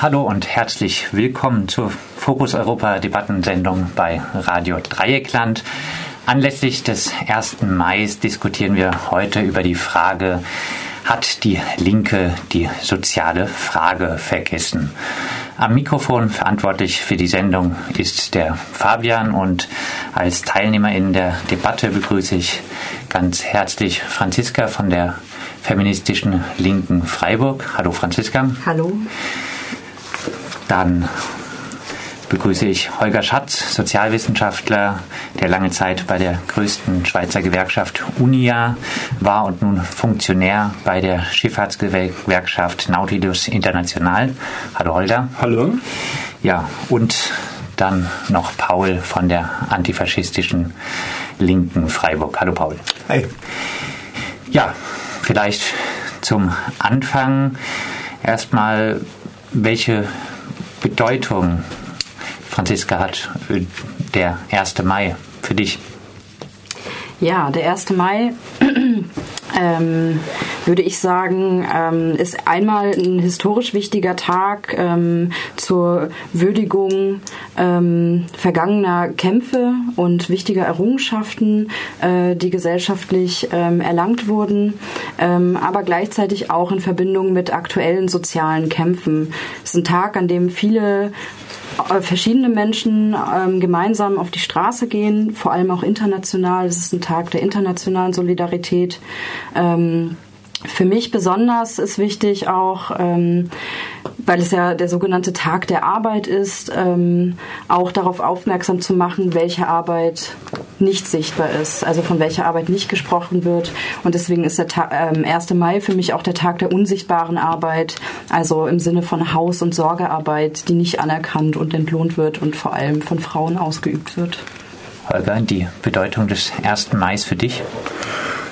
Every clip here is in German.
hallo und herzlich willkommen zur Fokus Europa Debattensendung bei Radio Dreieckland. Anlässlich des 1. Mai diskutieren wir heute über die Frage, hat die Linke die soziale Frage vergessen? Am Mikrofon verantwortlich für die Sendung ist der Fabian und als Teilnehmer in der Debatte begrüße ich ganz herzlich Franziska von der feministischen Linken Freiburg. Hallo Franziska. Hallo. Dann begrüße ich Holger Schatz, Sozialwissenschaftler, der lange Zeit bei der größten Schweizer Gewerkschaft UNIA war und nun Funktionär bei der Schifffahrtsgewerkschaft Nautilus International. Hallo Holger. Hallo. Ja, und dann noch Paul von der antifaschistischen Linken Freiburg. Hallo Paul. Hi. Ja, vielleicht zum Anfang erstmal, welche Bedeutung, Franziska, hat der 1. Mai für dich? Ja, der 1. Mai ähm, würde ich sagen, ähm, ist einmal ein historisch wichtiger Tag ähm, zur Würdigung ähm, vergangener Kämpfe und wichtiger Errungenschaften, äh, die gesellschaftlich ähm, erlangt wurden, ähm, aber gleichzeitig auch in Verbindung mit aktuellen sozialen Kämpfen. Es ist ein Tag, an dem viele verschiedene Menschen ähm, gemeinsam auf die Straße gehen, vor allem auch international. Es ist ein Tag der internationalen Solidarität. Ähm, für mich besonders ist wichtig auch, ähm, weil es ja der sogenannte Tag der Arbeit ist, ähm, auch darauf aufmerksam zu machen, welche Arbeit nicht sichtbar ist, also von welcher Arbeit nicht gesprochen wird. Und deswegen ist der Ta ähm, 1. Mai für mich auch der Tag der unsichtbaren Arbeit, also im Sinne von Haus- und Sorgearbeit, die nicht anerkannt und entlohnt wird und vor allem von Frauen ausgeübt wird. Holger, die Bedeutung des 1. Mai für dich?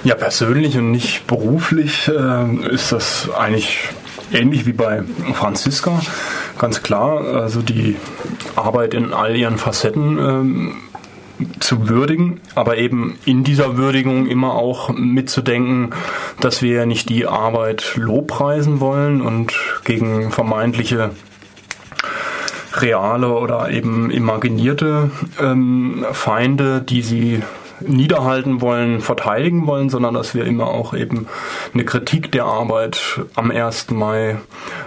Ja, persönlich und nicht beruflich äh, ist das eigentlich ähnlich wie bei Franziska. Ganz klar, also die Arbeit in all ihren Facetten ähm, zu würdigen, aber eben in dieser Würdigung immer auch mitzudenken, dass wir ja nicht die Arbeit lobpreisen wollen und gegen vermeintliche reale oder eben imaginierte ähm, Feinde, die sie niederhalten wollen, verteidigen wollen, sondern dass wir immer auch eben eine Kritik der Arbeit am 1. Mai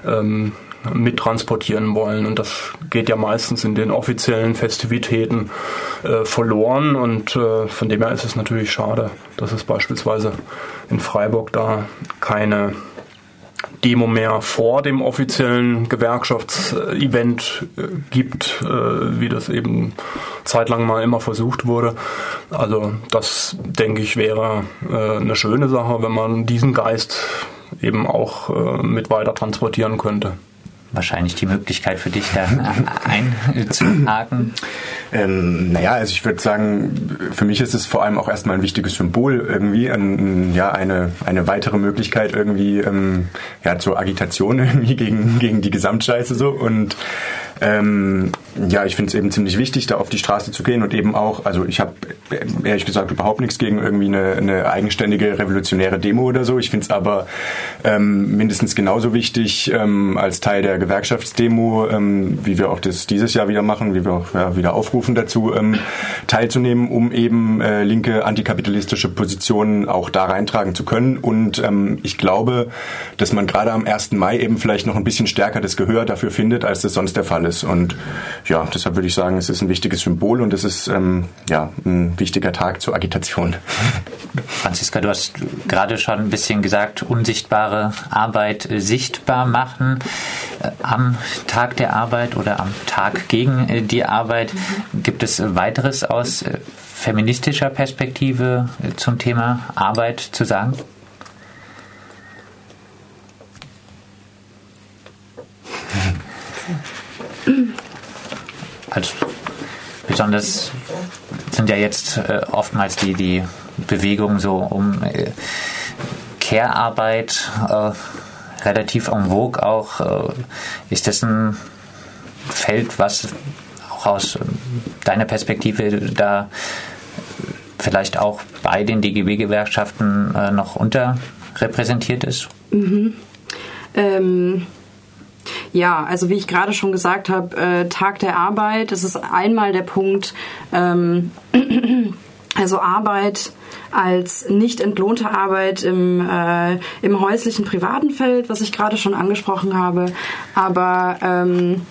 ähm, mittransportieren wollen. Und das geht ja meistens in den offiziellen Festivitäten äh, verloren. Und äh, von dem her ist es natürlich schade, dass es beispielsweise in Freiburg da keine Demo mehr vor dem offiziellen Gewerkschaftsevent äh, gibt, äh, wie das eben zeitlang mal immer versucht wurde. Also das, denke ich, wäre äh, eine schöne Sache, wenn man diesen Geist eben auch mit weiter transportieren könnte wahrscheinlich die Möglichkeit für dich, da einzuhaken? Ähm, naja, also ich würde sagen, für mich ist es vor allem auch erstmal ein wichtiges Symbol irgendwie, ein, ja, eine, eine weitere Möglichkeit irgendwie ähm, ja, zur Agitation irgendwie gegen, gegen die Gesamtscheiße so und ähm, ja, ich finde es eben ziemlich wichtig, da auf die Straße zu gehen und eben auch, also ich habe ehrlich gesagt überhaupt nichts gegen irgendwie eine, eine eigenständige revolutionäre Demo oder so. Ich finde es aber ähm, mindestens genauso wichtig ähm, als Teil der Gewerkschaftsdemo, ähm, wie wir auch das dieses Jahr wieder machen, wie wir auch ja, wieder aufrufen dazu, ähm, teilzunehmen, um eben äh, linke antikapitalistische Positionen auch da reintragen zu können. Und ähm, ich glaube, dass man gerade am 1. Mai eben vielleicht noch ein bisschen stärker das Gehör dafür findet, als das sonst der Fall ist. Und ja, deshalb würde ich sagen, es ist ein wichtiges Symbol und es ist ähm, ja, ein wichtiger Tag zur Agitation. Franziska, du hast gerade schon ein bisschen gesagt, unsichtbare Arbeit sichtbar machen. Äh, am Tag der Arbeit oder am Tag gegen äh, die Arbeit gibt es weiteres aus äh, feministischer Perspektive zum Thema Arbeit zu sagen? Also besonders sind ja jetzt äh, oftmals die, die Bewegungen so um äh, Care-Arbeit äh, relativ en vogue auch. Äh, ist das ein Feld, was auch aus äh, deiner Perspektive da vielleicht auch bei den DGB-Gewerkschaften äh, noch unterrepräsentiert ist? Mhm. Ähm ja, also wie ich gerade schon gesagt habe, äh, Tag der Arbeit, das ist einmal der Punkt, ähm, also Arbeit als nicht entlohnte Arbeit im, äh, im häuslichen privaten Feld, was ich gerade schon angesprochen habe. Aber ähm,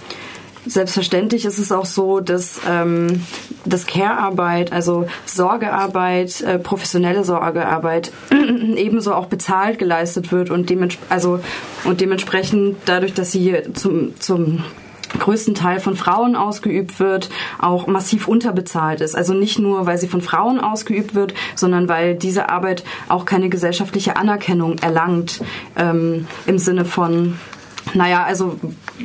Selbstverständlich ist es auch so, dass, ähm, dass Care-Arbeit, also Sorgearbeit, äh, professionelle Sorgearbeit ebenso auch bezahlt geleistet wird und, dements also, und dementsprechend dadurch, dass sie zum, zum größten Teil von Frauen ausgeübt wird, auch massiv unterbezahlt ist. Also nicht nur, weil sie von Frauen ausgeübt wird, sondern weil diese Arbeit auch keine gesellschaftliche Anerkennung erlangt ähm, im Sinne von naja, also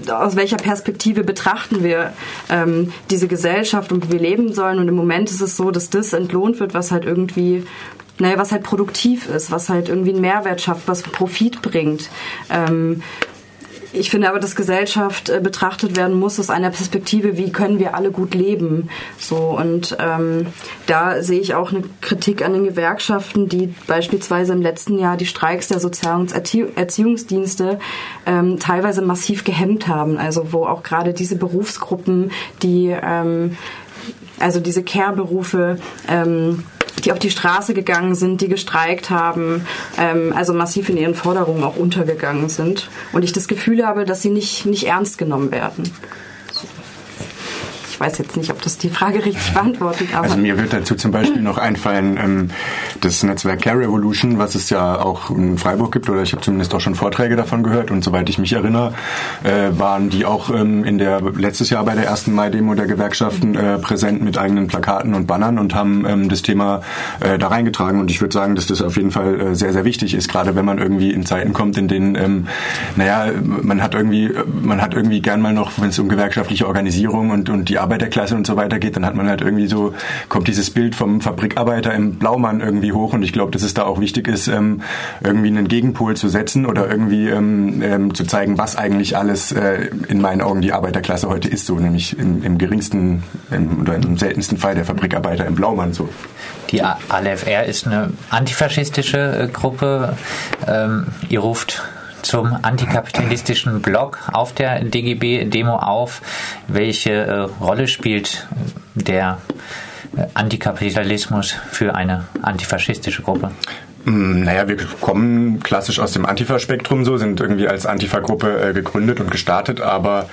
aus welcher Perspektive betrachten wir ähm, diese Gesellschaft und wie wir leben sollen. Und im Moment ist es so, dass das entlohnt wird, was halt irgendwie, naja, was halt produktiv ist, was halt irgendwie einen Mehrwert schafft, was Profit bringt. Ähm, ich finde aber, dass Gesellschaft äh, betrachtet werden muss aus einer Perspektive, wie können wir alle gut leben. So und ähm, da sehe ich auch eine Kritik an den Gewerkschaften, die beispielsweise im letzten Jahr die Streiks der Sozial- und Erziehungsdienste ähm, teilweise massiv gehemmt haben. Also wo auch gerade diese Berufsgruppen, die ähm, also diese Care-Berufe ähm, die auf die Straße gegangen sind, die gestreikt haben, ähm, also massiv in ihren Forderungen auch untergegangen sind. Und ich das Gefühl habe, dass sie nicht, nicht ernst genommen werden weiß jetzt nicht, ob das die Frage richtig beantwortet. Also mir wird dazu zum Beispiel noch einfallen, ähm, das Netzwerk Care Revolution, was es ja auch in Freiburg gibt, oder ich habe zumindest auch schon Vorträge davon gehört und soweit ich mich erinnere, äh, waren die auch ähm, in der letztes Jahr bei der ersten Mai-Demo der Gewerkschaften äh, präsent mit eigenen Plakaten und Bannern und haben ähm, das Thema äh, da reingetragen. Und ich würde sagen, dass das auf jeden Fall sehr, sehr wichtig ist, gerade wenn man irgendwie in Zeiten kommt, in denen, naja, man hat irgendwie, man hat irgendwie gern mal noch, wenn es um gewerkschaftliche Organisierung und, und die Arbeit Arbeiterklasse und so weiter geht, dann hat man halt irgendwie so, kommt dieses Bild vom Fabrikarbeiter im Blaumann irgendwie hoch und ich glaube, dass es da auch wichtig ist, ähm, irgendwie einen Gegenpol zu setzen oder irgendwie ähm, ähm, zu zeigen, was eigentlich alles äh, in meinen Augen die Arbeiterklasse heute ist, so nämlich im, im geringsten im, oder im seltensten Fall der Fabrikarbeiter im Blaumann so. Die ALFR ist eine antifaschistische äh, Gruppe. Ähm, ihr ruft zum antikapitalistischen Blog auf der DGB-Demo auf. Welche äh, Rolle spielt der äh, Antikapitalismus für eine antifaschistische Gruppe? Hm, naja, wir kommen klassisch aus dem Antifa-Spektrum so, sind irgendwie als Antifa-Gruppe äh, gegründet und gestartet, aber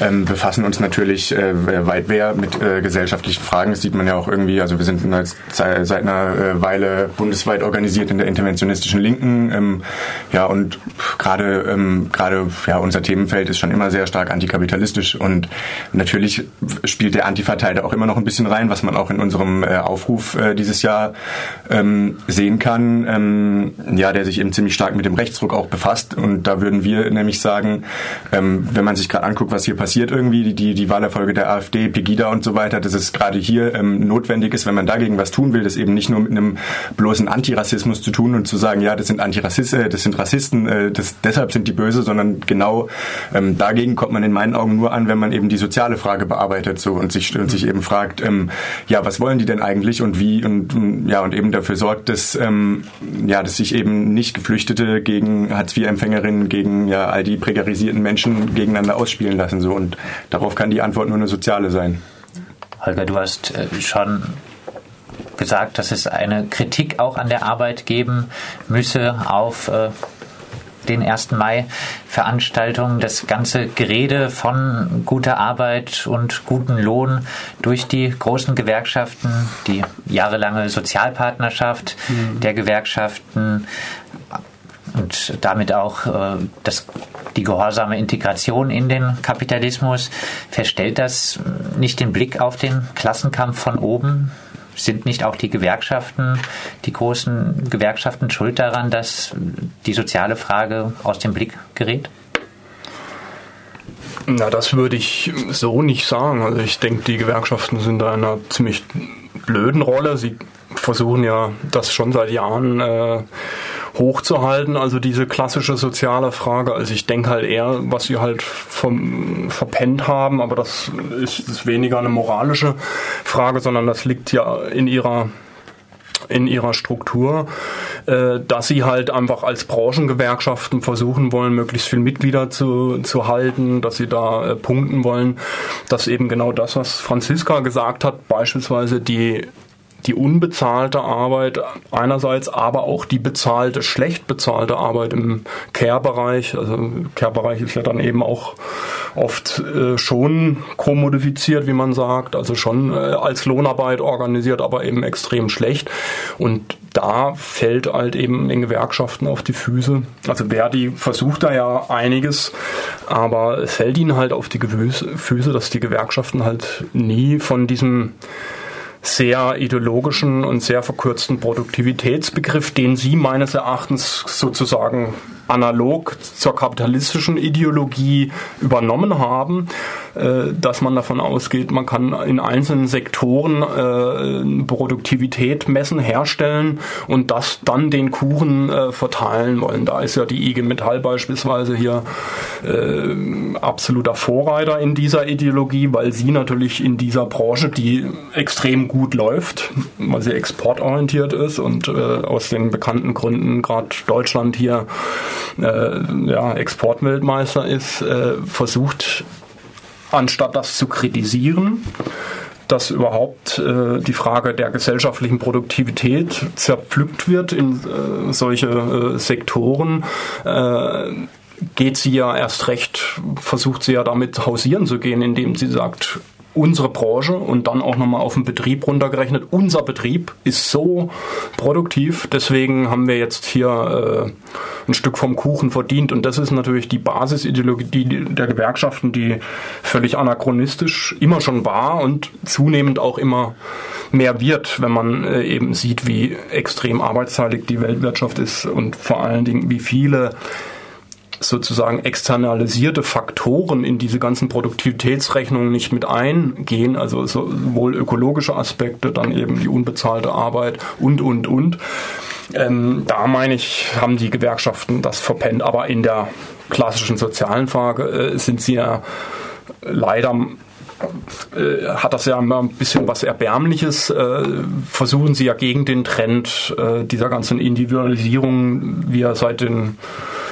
ähm, befassen uns natürlich äh, weit mehr mit äh, gesellschaftlichen Fragen. Das sieht man ja auch irgendwie, also wir sind seit einer äh, Weile bundesweit organisiert in der interventionistischen Linken. Ähm, ja, und gerade ähm, gerade ja, unser Themenfeld ist schon immer sehr stark antikapitalistisch und natürlich spielt der Antifa-Teil da auch immer noch ein bisschen rein, was man auch in unserem äh, Aufruf äh, dieses Jahr ähm, sehen kann ähm, ja, der sich eben ziemlich stark mit dem Rechtsdruck auch befasst. Und da würden wir nämlich sagen, ähm, wenn man sich gerade anguckt, was hier passiert irgendwie, die, die Wahlerfolge der AfD, Pegida und so weiter, dass es gerade hier ähm, notwendig ist, wenn man dagegen was tun will, das eben nicht nur mit einem bloßen Antirassismus zu tun und zu sagen, ja, das sind Antirassisten, äh, das sind Rassisten, äh, das, deshalb sind die böse, sondern genau ähm, dagegen kommt man in meinen Augen nur an, wenn man eben die soziale Frage bearbeitet so und sich, und sich eben fragt, ähm, ja, was wollen die denn eigentlich und wie und ja und eben dafür sorgt, dass ähm, ja, dass sich eben nicht Geflüchtete gegen Hartz-IV-Empfängerinnen, gegen ja all die prekarisierten Menschen gegeneinander ausspielen lassen. So. Und darauf kann die Antwort nur eine soziale sein. Holger, du hast äh, schon gesagt, dass es eine Kritik auch an der Arbeit geben müsse auf äh, den 1. Mai-Veranstaltungen das ganze Gerede von guter Arbeit und guten Lohn durch die großen Gewerkschaften, die jahrelange Sozialpartnerschaft mhm. der Gewerkschaften und damit auch äh, das, die gehorsame Integration in den Kapitalismus, verstellt das nicht den Blick auf den Klassenkampf von oben? Sind nicht auch die Gewerkschaften, die großen Gewerkschaften schuld daran, dass die soziale Frage aus dem Blick gerät? Na, das würde ich so nicht sagen. Also ich denke, die Gewerkschaften sind da in einer ziemlich blöden Rolle. Sie versuchen ja das schon seit Jahren äh, hochzuhalten, also diese klassische soziale Frage. Also ich denke halt eher, was sie halt vom, verpennt haben, aber das ist, ist weniger eine moralische Frage, sondern das liegt ja in ihrer in ihrer Struktur, äh, dass sie halt einfach als Branchengewerkschaften versuchen wollen, möglichst viel Mitglieder zu, zu halten, dass sie da äh, punkten wollen, dass eben genau das, was Franziska gesagt hat, beispielsweise die die unbezahlte Arbeit einerseits, aber auch die bezahlte, schlecht bezahlte Arbeit im Care-Bereich. Also Care-Bereich ist ja dann eben auch oft äh, schon kommodifiziert, wie man sagt, also schon äh, als Lohnarbeit organisiert, aber eben extrem schlecht. Und da fällt halt eben den Gewerkschaften auf die Füße. Also Verdi versucht da ja einiges, aber es fällt ihnen halt auf die Füße, dass die Gewerkschaften halt nie von diesem sehr ideologischen und sehr verkürzten Produktivitätsbegriff, den Sie meines Erachtens sozusagen analog zur kapitalistischen Ideologie übernommen haben, äh, dass man davon ausgeht, man kann in einzelnen Sektoren äh, Produktivität messen, herstellen und das dann den Kuchen äh, verteilen wollen. Da ist ja die IG Metall beispielsweise hier absoluter Vorreiter in dieser Ideologie, weil sie natürlich in dieser Branche, die extrem gut läuft, weil sie exportorientiert ist und aus den bekannten Gründen gerade Deutschland hier äh, ja, Exportweltmeister ist, äh, versucht, anstatt das zu kritisieren, dass überhaupt äh, die Frage der gesellschaftlichen Produktivität zerpflückt wird in äh, solche äh, Sektoren, äh, geht sie ja erst recht, versucht sie ja damit hausieren zu gehen, indem sie sagt, unsere Branche und dann auch nochmal auf den Betrieb runtergerechnet. Unser Betrieb ist so produktiv, deswegen haben wir jetzt hier äh, ein Stück vom Kuchen verdient und das ist natürlich die Basisideologie der Gewerkschaften, die völlig anachronistisch immer schon war und zunehmend auch immer mehr wird, wenn man äh, eben sieht, wie extrem arbeitsteilig die Weltwirtschaft ist und vor allen Dingen, wie viele sozusagen externalisierte Faktoren in diese ganzen Produktivitätsrechnungen nicht mit eingehen, also sowohl ökologische Aspekte, dann eben die unbezahlte Arbeit und, und, und. Ähm, da meine ich, haben die Gewerkschaften das verpennt, aber in der klassischen sozialen Frage äh, sind sie ja leider äh, hat das ja immer ein bisschen was Erbärmliches. Äh, versuchen sie ja gegen den Trend äh, dieser ganzen Individualisierung, wie er seit den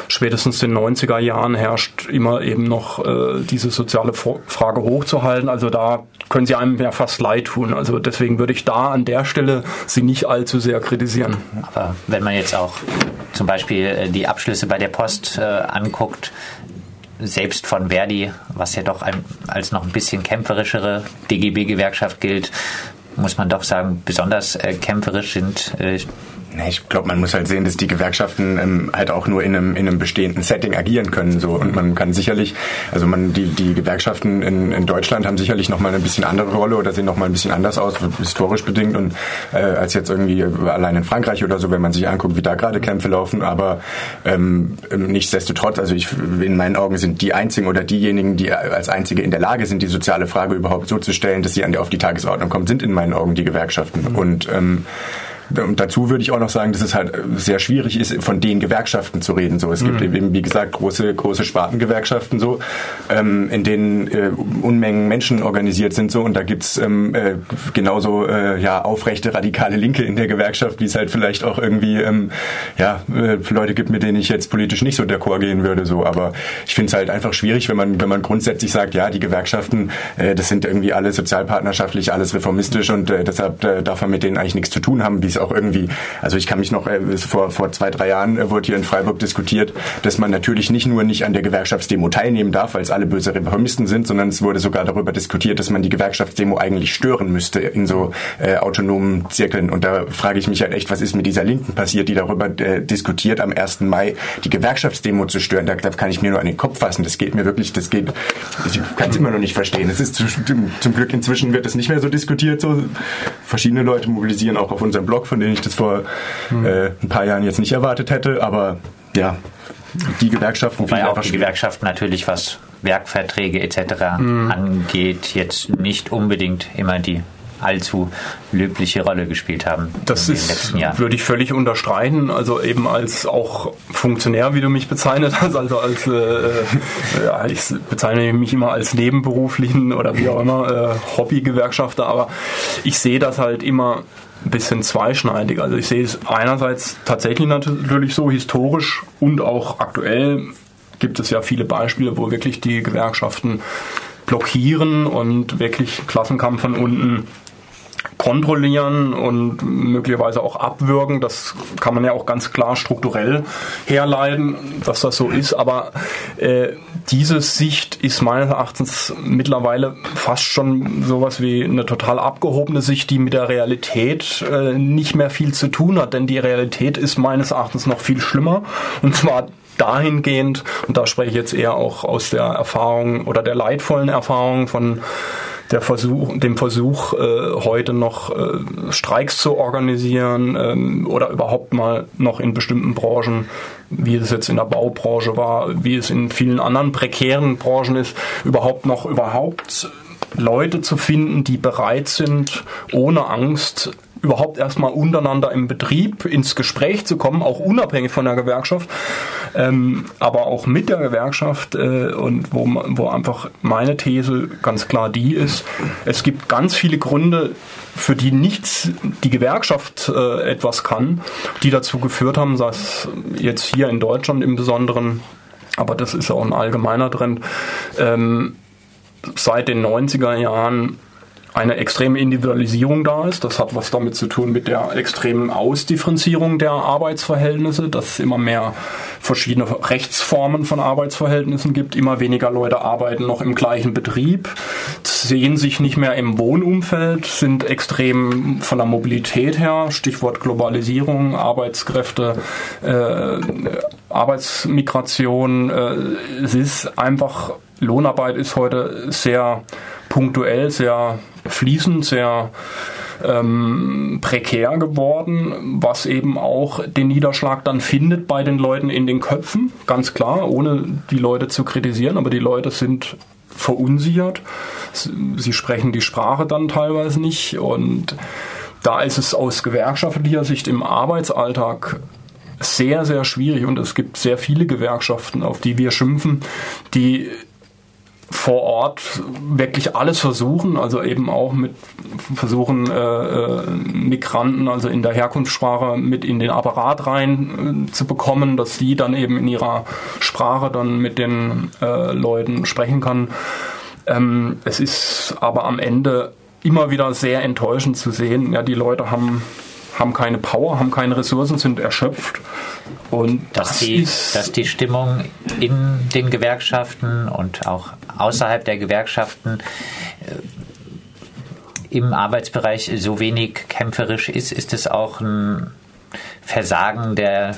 spätestens den 90er Jahren herrscht, immer eben noch äh, diese soziale Frage hochzuhalten. Also da können sie einem ja fast leid tun. Also deswegen würde ich da an der Stelle sie nicht allzu sehr kritisieren. Aber wenn man jetzt auch zum Beispiel äh, die Abschlüsse bei der Post anguckt, selbst von Verdi, was ja doch als noch ein bisschen kämpferischere DGB-Gewerkschaft gilt, muss man doch sagen, besonders äh, kämpferisch sind. Äh, ich glaube, man muss halt sehen, dass die Gewerkschaften ähm, halt auch nur in einem, in einem bestehenden Setting agieren können. So. Und man kann sicherlich, also man, die, die Gewerkschaften in, in Deutschland haben sicherlich nochmal eine bisschen andere Rolle oder sehen nochmal ein bisschen anders aus, historisch bedingt, und äh, als jetzt irgendwie allein in Frankreich oder so, wenn man sich anguckt, wie da gerade Kämpfe laufen. Aber ähm, nichtsdestotrotz, also ich in meinen Augen sind die einzigen oder diejenigen, die als einzige in der Lage sind, die soziale Frage überhaupt so zu stellen, dass sie an, auf die Tagesordnung kommt, sind in meinen Augen die Gewerkschaften. Mhm. Und ähm, und dazu würde ich auch noch sagen, dass es halt sehr schwierig ist, von den Gewerkschaften zu reden. So, es gibt mhm. eben, wie gesagt, große, große Spartengewerkschaften so, ähm, in denen äh, Unmengen Menschen organisiert sind so und da gibt's ähm, äh, genauso äh, ja aufrechte radikale Linke in der Gewerkschaft, wie es halt vielleicht auch irgendwie ähm, ja äh, Leute gibt, mit denen ich jetzt politisch nicht so d'accord gehen würde. So, aber ich finde es halt einfach schwierig, wenn man wenn man grundsätzlich sagt, ja, die Gewerkschaften, äh, das sind irgendwie alle sozialpartnerschaftlich, alles reformistisch und äh, deshalb darf man mit denen eigentlich nichts zu tun haben, wie es auch irgendwie, also ich kann mich noch, äh, vor, vor zwei, drei Jahren äh, wurde hier in Freiburg diskutiert, dass man natürlich nicht nur nicht an der Gewerkschaftsdemo teilnehmen darf, weil es alle böse Reformisten sind, sondern es wurde sogar darüber diskutiert, dass man die Gewerkschaftsdemo eigentlich stören müsste in so äh, autonomen Zirkeln. Und da frage ich mich halt echt, was ist mit dieser Linken passiert, die darüber äh, diskutiert, am 1. Mai die Gewerkschaftsdemo zu stören. Da, da kann ich mir nur an den Kopf fassen. Das geht mir wirklich, das geht, ich kann es immer noch nicht verstehen. Es ist zum, zum Glück inzwischen wird es nicht mehr so diskutiert. So verschiedene Leute mobilisieren auch auf unserem Blog von denen ich das vor hm. äh, ein paar Jahren jetzt nicht erwartet hätte. Aber ja, die Gewerkschaften. Wobei auch die Gewerkschaften natürlich, was Werkverträge etc. Mhm. angeht, jetzt nicht unbedingt immer die allzu löbliche Rolle gespielt haben. Das ist, würde ich völlig unterstreichen. Also eben als auch Funktionär, wie du mich bezeichnet hast, also als äh, äh, ja, ich bezeichne mich immer als nebenberuflichen oder wie auch immer äh, Hobbygewerkschafter, aber ich sehe das halt immer ein bisschen zweischneidig. Also ich sehe es einerseits tatsächlich natürlich so historisch und auch aktuell gibt es ja viele Beispiele, wo wirklich die Gewerkschaften blockieren und wirklich Klassenkampf von unten kontrollieren und möglicherweise auch abwürgen. Das kann man ja auch ganz klar strukturell herleiten, dass das so ist. Aber äh, diese Sicht ist meines Erachtens mittlerweile fast schon sowas wie eine total abgehobene Sicht, die mit der Realität äh, nicht mehr viel zu tun hat. Denn die Realität ist meines Erachtens noch viel schlimmer. Und zwar dahingehend, und da spreche ich jetzt eher auch aus der Erfahrung oder der leidvollen Erfahrung von der Versuch, dem Versuch, äh, heute noch äh, Streiks zu organisieren ähm, oder überhaupt mal noch in bestimmten Branchen, wie es jetzt in der Baubranche war, wie es in vielen anderen prekären Branchen ist, überhaupt noch überhaupt Leute zu finden, die bereit sind, ohne Angst überhaupt erstmal untereinander im Betrieb ins Gespräch zu kommen, auch unabhängig von der Gewerkschaft, ähm, aber auch mit der Gewerkschaft äh, und wo, wo einfach meine These ganz klar die ist, es gibt ganz viele Gründe, für die nichts die Gewerkschaft äh, etwas kann, die dazu geführt haben, dass jetzt hier in Deutschland im Besonderen, aber das ist auch ein allgemeiner Trend, ähm, seit den 90er Jahren eine extreme Individualisierung da ist. Das hat was damit zu tun mit der extremen Ausdifferenzierung der Arbeitsverhältnisse, dass es immer mehr verschiedene Rechtsformen von Arbeitsverhältnissen gibt. Immer weniger Leute arbeiten noch im gleichen Betrieb, sehen sich nicht mehr im Wohnumfeld, sind extrem von der Mobilität her, Stichwort Globalisierung, Arbeitskräfte, äh, Arbeitsmigration. Äh, es ist einfach, Lohnarbeit ist heute sehr punktuell, sehr fließend, sehr ähm, prekär geworden, was eben auch den Niederschlag dann findet bei den Leuten in den Köpfen, ganz klar, ohne die Leute zu kritisieren, aber die Leute sind verunsichert, sie sprechen die Sprache dann teilweise nicht und da ist es aus gewerkschaftlicher Sicht im Arbeitsalltag sehr, sehr schwierig und es gibt sehr viele Gewerkschaften, auf die wir schimpfen, die vor Ort wirklich alles versuchen, also eben auch mit versuchen äh, äh, Migranten, also in der Herkunftssprache mit in den Apparat rein äh, zu bekommen, dass die dann eben in ihrer Sprache dann mit den äh, Leuten sprechen kann. Ähm, es ist aber am Ende immer wieder sehr enttäuschend zu sehen, ja, die Leute haben haben keine Power, haben keine Ressourcen, sind erschöpft. Und dass, das die, dass die Stimmung in den Gewerkschaften und auch außerhalb der Gewerkschaften äh, im Arbeitsbereich so wenig kämpferisch ist, ist es auch ein Versagen der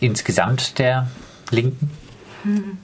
insgesamt der Linken? Mhm.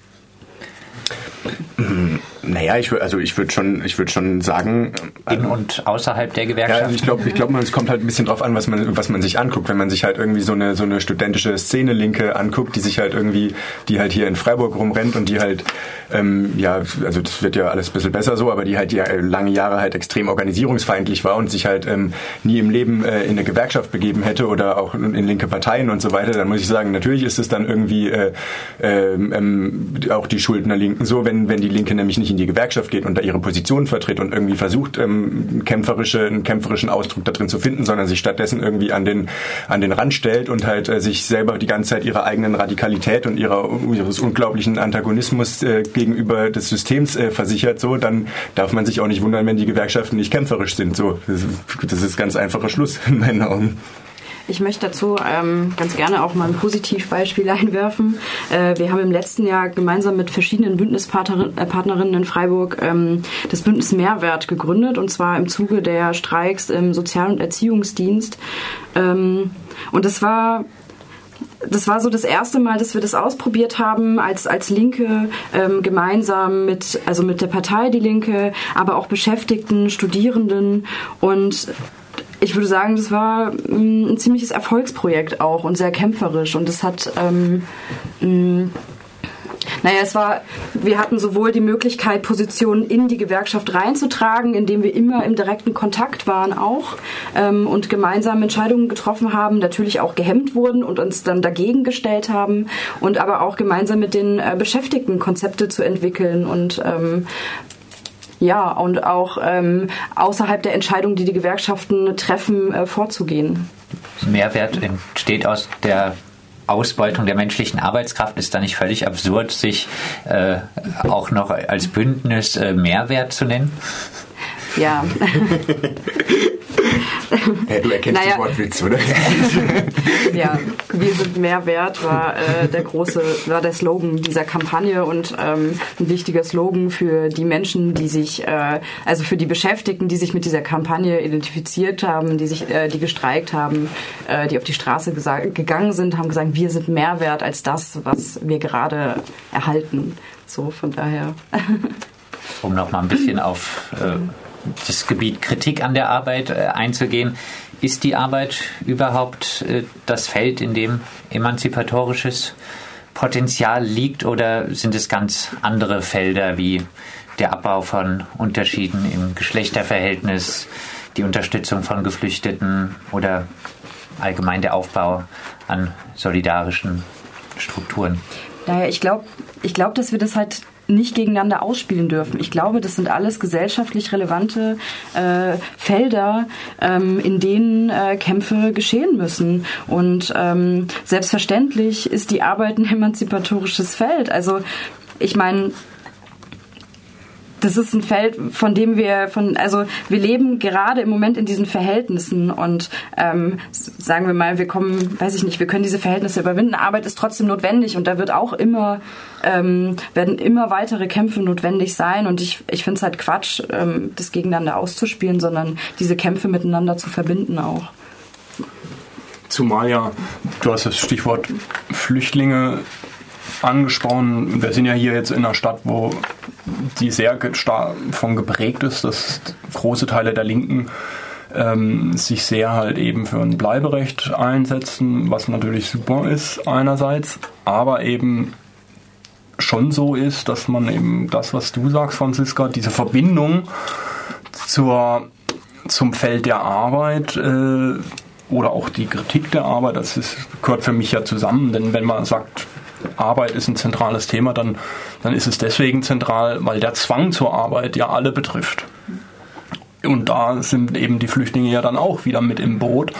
Naja, ich würde also ich würde schon ich würde schon sagen in und außerhalb der Gewerkschaft. Ja, also ich glaube ich glaube es kommt halt ein bisschen drauf an, was man was man sich anguckt, wenn man sich halt irgendwie so eine so eine studentische Szene Linke anguckt, die sich halt irgendwie die halt hier in Freiburg rumrennt und die halt ähm, ja also das wird ja alles ein bisschen besser so, aber die halt die lange Jahre halt extrem organisierungsfeindlich war und sich halt ähm, nie im Leben äh, in eine Gewerkschaft begeben hätte oder auch in linke Parteien und so weiter, dann muss ich sagen, natürlich ist es dann irgendwie äh, ähm, ähm auch die Schuld einer Linken so, wenn wenn die Linke nämlich nicht in die Gewerkschaft geht und da ihre Position vertritt und irgendwie versucht, ähm, kämpferische, einen kämpferischen Ausdruck da drin zu finden, sondern sich stattdessen irgendwie an den, an den Rand stellt und halt äh, sich selber die ganze Zeit ihrer eigenen Radikalität und ihrer, ihres unglaublichen Antagonismus äh, gegenüber des Systems äh, versichert, so, dann darf man sich auch nicht wundern, wenn die Gewerkschaften nicht kämpferisch sind. So, das, das ist ganz einfacher Schluss in meinen Augen. Ich möchte dazu ähm, ganz gerne auch mal ein Positivbeispiel einwerfen. Äh, wir haben im letzten Jahr gemeinsam mit verschiedenen Bündnispartnerinnen in Freiburg ähm, das Bündnis Mehrwert gegründet und zwar im Zuge der Streiks im Sozial- und Erziehungsdienst. Ähm, und das war das war so das erste Mal, dass wir das ausprobiert haben, als, als Linke ähm, gemeinsam mit, also mit der Partei Die Linke, aber auch Beschäftigten, Studierenden. Und ich würde sagen, das war mm, ein ziemliches Erfolgsprojekt auch und sehr kämpferisch. Und es hat, ähm, mm, naja, es war, wir hatten sowohl die Möglichkeit, Positionen in die Gewerkschaft reinzutragen, indem wir immer im direkten Kontakt waren auch ähm, und gemeinsam Entscheidungen getroffen haben, natürlich auch gehemmt wurden und uns dann dagegen gestellt haben und aber auch gemeinsam mit den äh, Beschäftigten Konzepte zu entwickeln und ähm, ja, und auch ähm, außerhalb der Entscheidungen, die die Gewerkschaften treffen, äh, vorzugehen. Mehrwert entsteht aus der Ausbeutung der menschlichen Arbeitskraft ist da nicht völlig absurd, sich äh, auch noch als Bündnis äh, Mehrwert zu nennen? Ja. ja du erkennst naja, den Wortwitz, oder? ja, wir sind mehr wert war äh, der große, war der Slogan dieser Kampagne und ähm, ein wichtiger Slogan für die Menschen, die sich, äh, also für die Beschäftigten, die sich mit dieser Kampagne identifiziert haben, die sich, äh, die gestreikt haben, äh, die auf die Straße gegangen sind, haben gesagt, wir sind mehr wert als das, was wir gerade erhalten. So, von daher. um noch mal ein bisschen auf äh, das Gebiet Kritik an der Arbeit äh, einzugehen. Ist die Arbeit überhaupt äh, das Feld, in dem emanzipatorisches Potenzial liegt oder sind es ganz andere Felder wie der Abbau von Unterschieden im Geschlechterverhältnis, die Unterstützung von Geflüchteten oder allgemein der Aufbau an solidarischen Strukturen? Naja, ich glaube, ich glaub, dass wir das halt nicht gegeneinander ausspielen dürfen. Ich glaube, das sind alles gesellschaftlich relevante äh, Felder, ähm, in denen äh, Kämpfe geschehen müssen. Und ähm, selbstverständlich ist die Arbeit ein emanzipatorisches Feld. Also ich meine, das ist ein Feld, von dem wir von, also wir leben gerade im Moment in diesen Verhältnissen und ähm, sagen wir mal, wir kommen, weiß ich nicht, wir können diese Verhältnisse überwinden. Arbeit ist trotzdem notwendig und da wird auch immer ähm, werden immer weitere Kämpfe notwendig sein und ich, ich finde es halt Quatsch, ähm, das gegeneinander auszuspielen, sondern diese Kämpfe miteinander zu verbinden auch. Zumal ja, du hast das Stichwort Flüchtlinge angesprochen. Wir sind ja hier jetzt in einer Stadt, wo die sehr von geprägt ist, dass große Teile der Linken ähm, sich sehr halt eben für ein Bleiberecht einsetzen, was natürlich super ist einerseits, aber eben schon so ist, dass man eben das, was du sagst, Franziska, diese Verbindung zur, zum Feld der Arbeit äh, oder auch die Kritik der Arbeit, das ist, gehört für mich ja zusammen, denn wenn man sagt, Arbeit ist ein zentrales Thema, dann, dann ist es deswegen zentral, weil der Zwang zur Arbeit ja alle betrifft. Und da sind eben die Flüchtlinge ja dann auch wieder mit im Boot.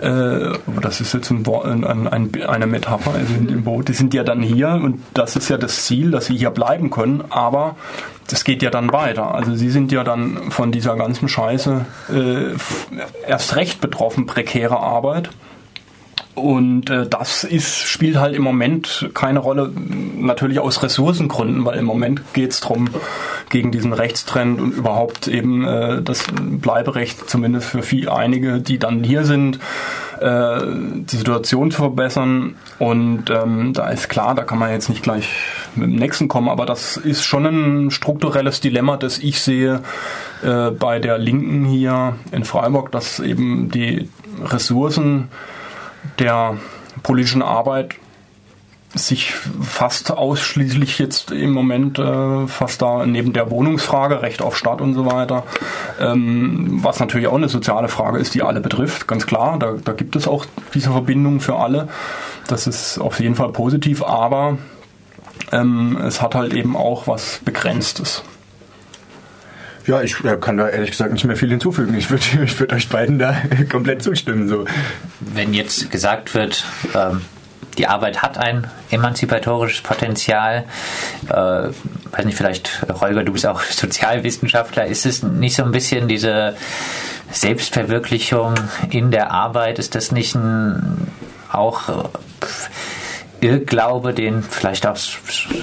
Äh, das ist jetzt ein, ein, ein, eine Metapher, also im Boot. Die sind ja dann hier und das ist ja das Ziel, dass sie hier bleiben können, aber das geht ja dann weiter. Also sie sind ja dann von dieser ganzen Scheiße äh, erst recht betroffen, prekäre Arbeit. Und äh, das ist, spielt halt im Moment keine Rolle, natürlich aus Ressourcengründen, weil im Moment geht es darum, gegen diesen Rechtstrend und überhaupt eben äh, das Bleiberecht, zumindest für viel, einige, die dann hier sind, äh, die Situation zu verbessern. Und ähm, da ist klar, da kann man jetzt nicht gleich mit dem nächsten kommen, aber das ist schon ein strukturelles Dilemma, das ich sehe äh, bei der Linken hier in Freiburg, dass eben die Ressourcen der politischen Arbeit sich fast ausschließlich jetzt im Moment äh, fast da neben der Wohnungsfrage, Recht auf Stadt und so weiter, ähm, was natürlich auch eine soziale Frage ist, die alle betrifft, ganz klar. Da, da gibt es auch diese Verbindung für alle. Das ist auf jeden Fall positiv, aber ähm, es hat halt eben auch was Begrenztes. Ja, ich kann da ehrlich gesagt nicht mehr viel hinzufügen. Ich würde ich würd euch beiden da komplett zustimmen. So. Wenn jetzt gesagt wird, ähm, die Arbeit hat ein emanzipatorisches Potenzial, äh, weiß nicht, vielleicht, Holger, du bist auch Sozialwissenschaftler, ist es nicht so ein bisschen diese Selbstverwirklichung in der Arbeit, ist das nicht ein auch Irrglaube, den vielleicht auch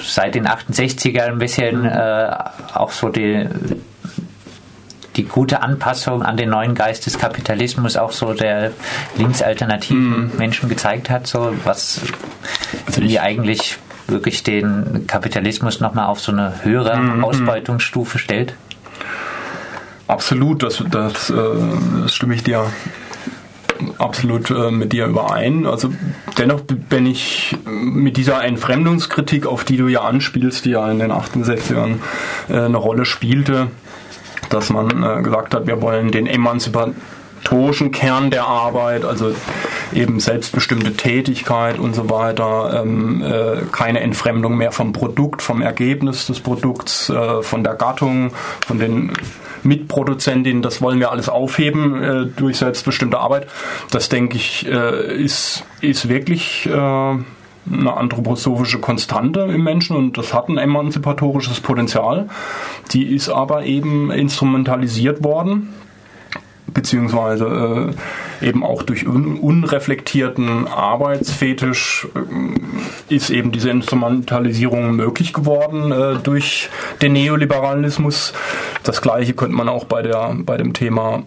seit den 68ern ein bisschen äh, auch so die die gute Anpassung an den neuen Geist des Kapitalismus auch so der linksalternativen mm. Menschen gezeigt hat, so was also die eigentlich wirklich den Kapitalismus nochmal auf so eine höhere mm, Ausbeutungsstufe stellt? Absolut, das, das, äh, das stimme ich dir absolut äh, mit dir überein. Also dennoch bin ich mit dieser Entfremdungskritik, auf die du ja anspielst, die ja in den 68ern äh, eine Rolle spielte, dass man äh, gesagt hat, wir wollen den emanzipatorischen Kern der Arbeit, also eben selbstbestimmte Tätigkeit und so weiter, ähm, äh, keine Entfremdung mehr vom Produkt, vom Ergebnis des Produkts, äh, von der Gattung, von den Mitproduzentinnen, das wollen wir alles aufheben äh, durch selbstbestimmte Arbeit. Das denke ich äh, ist, ist wirklich äh, eine anthroposophische Konstante im Menschen und das hat ein emanzipatorisches Potenzial. Die ist aber eben instrumentalisiert worden beziehungsweise äh, eben auch durch un unreflektierten Arbeitsfetisch äh, ist eben diese Instrumentalisierung möglich geworden äh, durch den Neoliberalismus. Das gleiche könnte man auch bei, der, bei dem Thema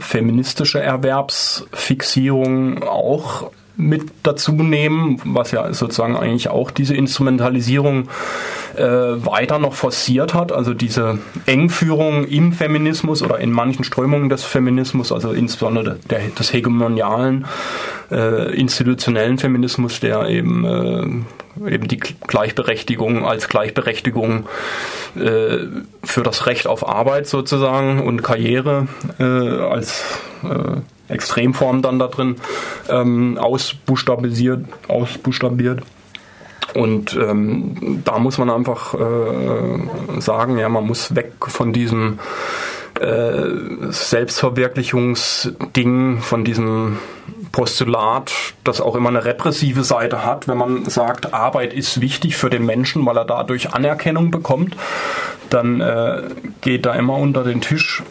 feministische Erwerbsfixierung auch mit dazu nehmen, was ja sozusagen eigentlich auch diese Instrumentalisierung äh, weiter noch forciert hat, also diese Engführung im Feminismus oder in manchen Strömungen des Feminismus, also insbesondere der, des hegemonialen äh, institutionellen Feminismus, der eben äh, eben die Gleichberechtigung als Gleichberechtigung äh, für das Recht auf Arbeit sozusagen und Karriere äh, als äh, Extremform dann da drin ähm, ausbuchstabisiert, ausbuchstabiert. Und ähm, da muss man einfach äh, sagen, ja, man muss weg von diesem äh, Selbstverwirklichungsding, von diesem Postulat, das auch immer eine repressive Seite hat, wenn man sagt, Arbeit ist wichtig für den Menschen, weil er dadurch Anerkennung bekommt, dann äh, geht da immer unter den Tisch,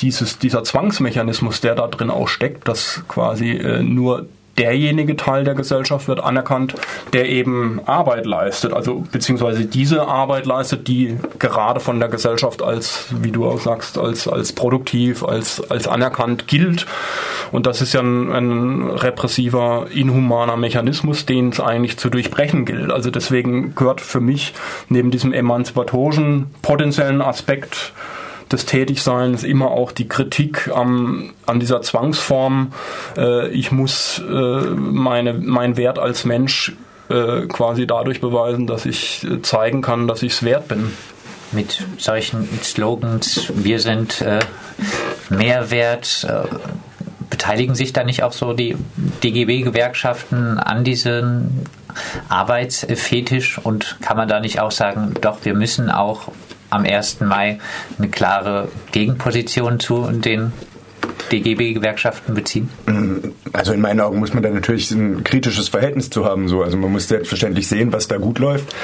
dieses, dieser Zwangsmechanismus, der da drin auch steckt, dass quasi äh, nur derjenige Teil der Gesellschaft wird anerkannt, der eben Arbeit leistet, also beziehungsweise diese Arbeit leistet, die gerade von der Gesellschaft als, wie du auch sagst, als, als produktiv, als, als anerkannt gilt. Und das ist ja ein, ein repressiver, inhumaner Mechanismus, den es eigentlich zu durchbrechen gilt. Also deswegen gehört für mich neben diesem emanzipatorischen potenziellen Aspekt des Tätigseins immer auch die Kritik am, an dieser Zwangsform. Äh, ich muss äh, meine, meinen Wert als Mensch äh, quasi dadurch beweisen, dass ich zeigen kann, dass ich es wert bin. Mit solchen Slogans, wir sind äh, Mehrwert, äh, beteiligen sich da nicht auch so die DGB-Gewerkschaften an diesem Arbeitsfetisch und kann man da nicht auch sagen, doch, wir müssen auch am 1. Mai eine klare Gegenposition zu den DGB-Gewerkschaften beziehen? Also in meinen Augen muss man da natürlich ein kritisches Verhältnis zu haben. So. Also man muss selbstverständlich sehen, was da gut läuft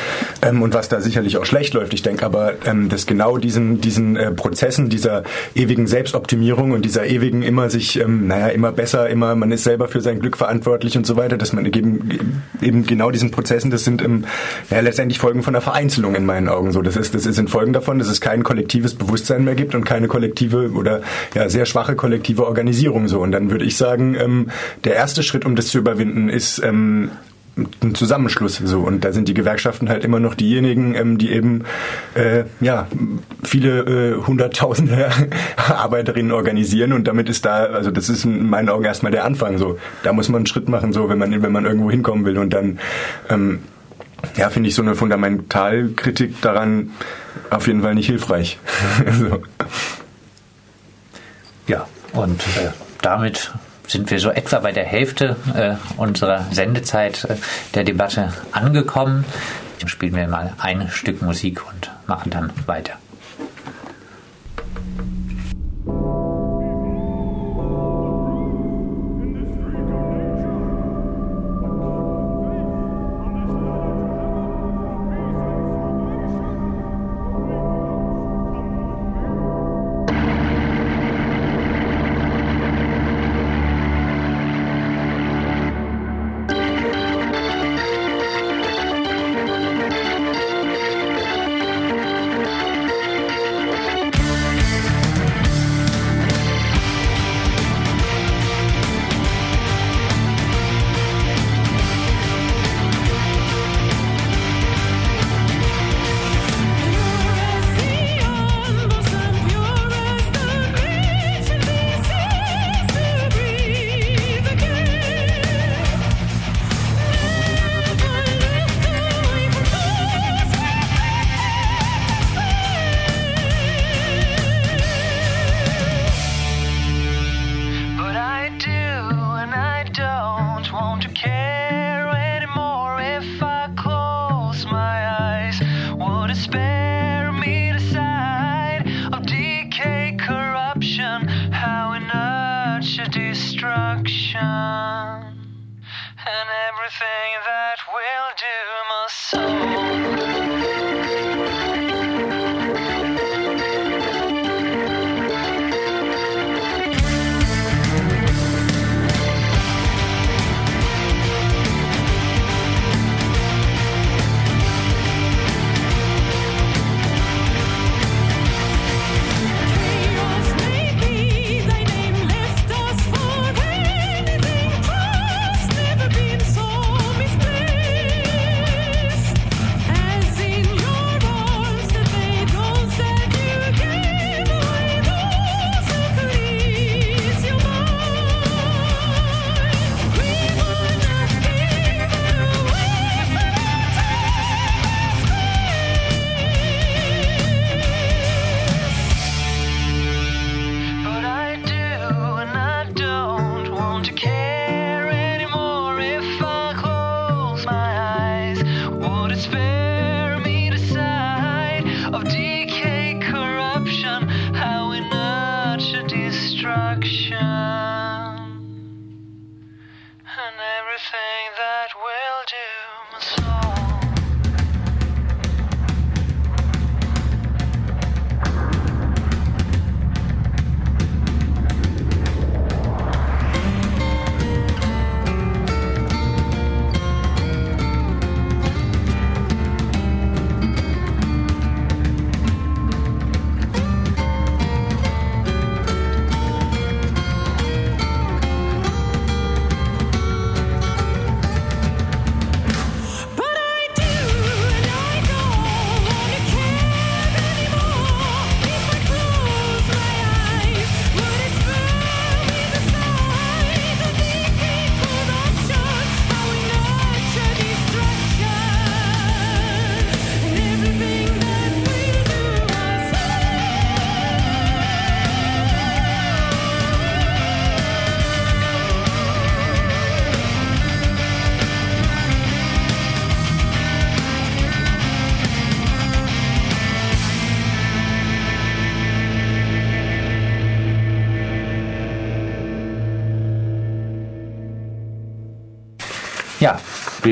ähm, und was da sicherlich auch schlecht läuft. Ich denke aber, ähm, dass genau diesen, diesen äh, Prozessen, dieser ewigen Selbstoptimierung und dieser ewigen immer sich, ähm, naja, immer besser, immer, man ist selber für sein Glück verantwortlich und so weiter, dass man eben, eben genau diesen Prozessen, das sind ähm, ja, letztendlich Folgen von der Vereinzelung in meinen Augen. So, das ist, das sind Folgen davon, dass es kein kollektives Bewusstsein mehr gibt und keine kollektive oder ja, sehr schwache kollektive kollektive Organisierung so. Und dann würde ich sagen, ähm, der erste Schritt, um das zu überwinden, ist ähm, ein Zusammenschluss so. Und da sind die Gewerkschaften halt immer noch diejenigen, ähm, die eben äh, ja viele äh, hunderttausende Arbeiterinnen organisieren. Und damit ist da also das ist in meinen Augen erstmal der Anfang so. Da muss man einen Schritt machen so wenn man wenn man irgendwo hinkommen will. Und dann ähm, ja finde ich so eine Fundamentalkritik daran auf jeden Fall nicht hilfreich. So. ja und äh, damit sind wir so etwa bei der Hälfte äh, unserer Sendezeit äh, der Debatte angekommen. Spielen wir mal ein Stück Musik und machen dann weiter. and everything that we'll do my soul.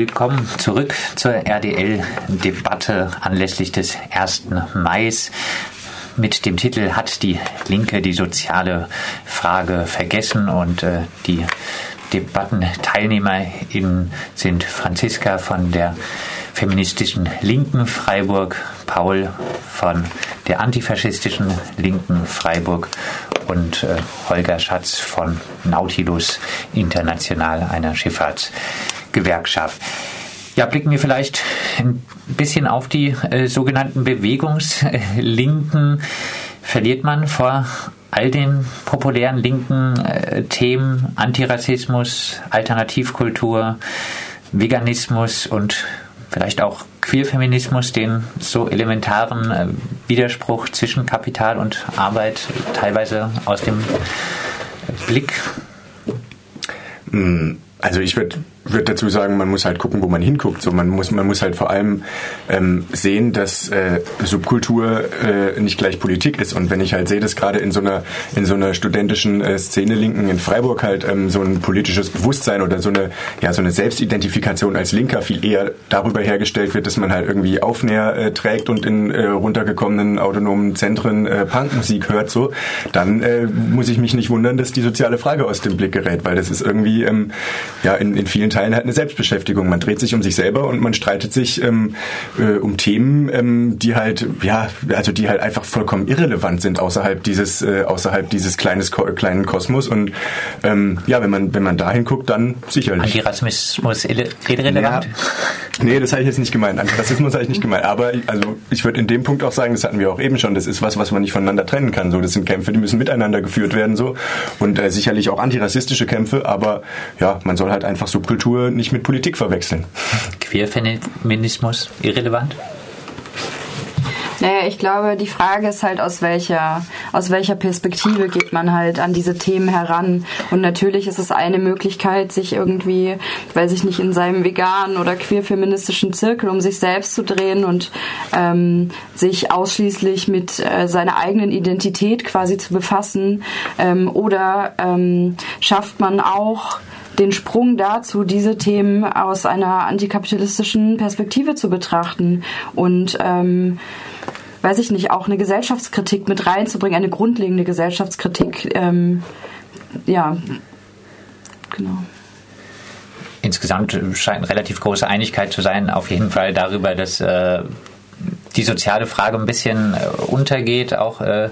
Willkommen zurück zur RDL-Debatte anlässlich des 1. Mai mit dem Titel Hat die Linke die soziale Frage vergessen? Und äh, die DebattenteilnehmerInnen sind Franziska von der feministischen Linken Freiburg, Paul von der antifaschistischen Linken Freiburg und äh, Holger Schatz von Nautilus International, einer Schifffahrts Gewerkschaft. Ja, blicken wir vielleicht ein bisschen auf die äh, sogenannten Bewegungslinken. Verliert man vor all den populären linken äh, Themen Antirassismus, Alternativkultur, Veganismus und vielleicht auch Queerfeminismus den so elementaren äh, Widerspruch zwischen Kapital und Arbeit teilweise aus dem Blick? Hm, also ich würde würde dazu sagen, man muss halt gucken, wo man hinguckt. So, man muss, man muss halt vor allem ähm, sehen, dass äh, Subkultur äh, nicht gleich Politik ist. Und wenn ich halt sehe, dass gerade in so einer in so einer studentischen äh, Szene Linken in Freiburg halt ähm, so ein politisches Bewusstsein oder so eine ja so eine Selbstidentifikation als Linker viel eher darüber hergestellt wird, dass man halt irgendwie Aufnäher äh, trägt und in äh, runtergekommenen autonomen Zentren äh, Punkmusik hört, so, dann äh, muss ich mich nicht wundern, dass die soziale Frage aus dem Blick gerät, weil das ist irgendwie ähm, ja in, in vielen Teilen halt eine Selbstbeschäftigung. Man dreht sich um sich selber und man streitet sich ähm, äh, um Themen, ähm, die halt, ja, also die halt einfach vollkommen irrelevant sind außerhalb dieses, äh, außerhalb dieses kleines, kleinen Kosmos. Und ähm, ja, wenn man, wenn man dahin guckt, dann sicherlich. Antirassismus irrelevant? Ja, nee, das habe ich jetzt nicht gemeint. Antirassismus habe ich nicht gemeint. Aber also ich würde in dem Punkt auch sagen, das hatten wir auch eben schon, das ist was, was man nicht voneinander trennen kann. So, das sind Kämpfe, die müssen miteinander geführt werden. so Und äh, sicherlich auch antirassistische Kämpfe, aber ja, man soll halt einfach Subkultur Kultur nicht mit Politik verwechseln. Queerfeminismus irrelevant? Naja, ich glaube, die Frage ist halt, aus welcher, aus welcher Perspektive geht man halt an diese Themen heran. Und natürlich ist es eine Möglichkeit, sich irgendwie, weiß ich nicht, in seinem veganen oder queer-feministischen Zirkel um sich selbst zu drehen und ähm, sich ausschließlich mit äh, seiner eigenen Identität quasi zu befassen. Ähm, oder ähm, schafft man auch den Sprung dazu, diese Themen aus einer antikapitalistischen Perspektive zu betrachten und ähm, weiß ich nicht, auch eine Gesellschaftskritik mit reinzubringen, eine grundlegende Gesellschaftskritik. Ähm, ja, genau. Insgesamt scheint relativ große Einigkeit zu sein, auf jeden Fall darüber, dass äh, die soziale Frage ein bisschen äh, untergeht, auch äh,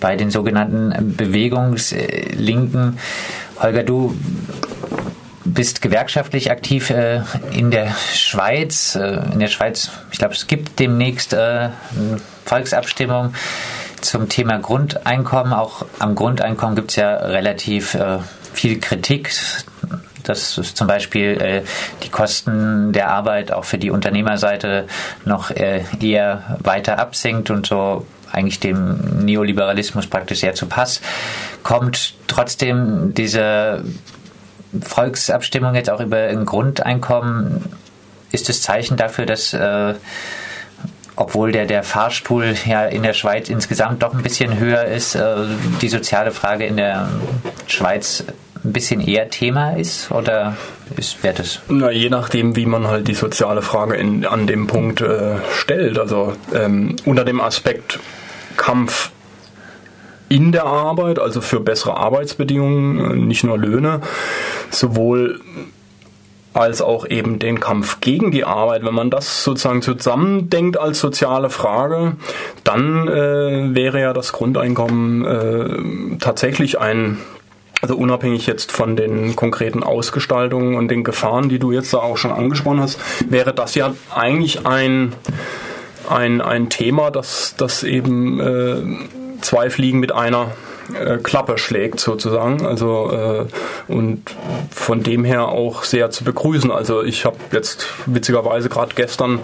bei den sogenannten Bewegungslinken. Holger, du bist gewerkschaftlich aktiv äh, in der Schweiz. Äh, in der Schweiz, ich glaube, es gibt demnächst äh, eine Volksabstimmung zum Thema Grundeinkommen. Auch am Grundeinkommen gibt es ja relativ äh, viel Kritik. Dass zum Beispiel äh, die Kosten der Arbeit auch für die Unternehmerseite noch äh, eher weiter absinkt und so eigentlich dem Neoliberalismus praktisch sehr zu Pass kommt. Trotzdem diese Volksabstimmung jetzt auch über ein Grundeinkommen ist das Zeichen dafür, dass äh, obwohl der, der Fahrstuhl ja in der Schweiz insgesamt doch ein bisschen höher ist, äh, die soziale Frage in der Schweiz ein bisschen eher Thema ist oder ist, wer das? Na, je nachdem, wie man halt die soziale Frage in, an dem Punkt äh, stellt. Also ähm, unter dem Aspekt Kampf in der Arbeit, also für bessere Arbeitsbedingungen, nicht nur Löhne, sowohl als auch eben den Kampf gegen die Arbeit. Wenn man das sozusagen zusammendenkt als soziale Frage, dann äh, wäre ja das Grundeinkommen äh, tatsächlich ein also unabhängig jetzt von den konkreten Ausgestaltungen und den Gefahren, die du jetzt da auch schon angesprochen hast, wäre das ja eigentlich ein, ein, ein Thema, das, das eben äh, zwei Fliegen mit einer äh, Klappe schlägt sozusagen. Also äh, und von dem her auch sehr zu begrüßen. Also ich habe jetzt witzigerweise gerade gestern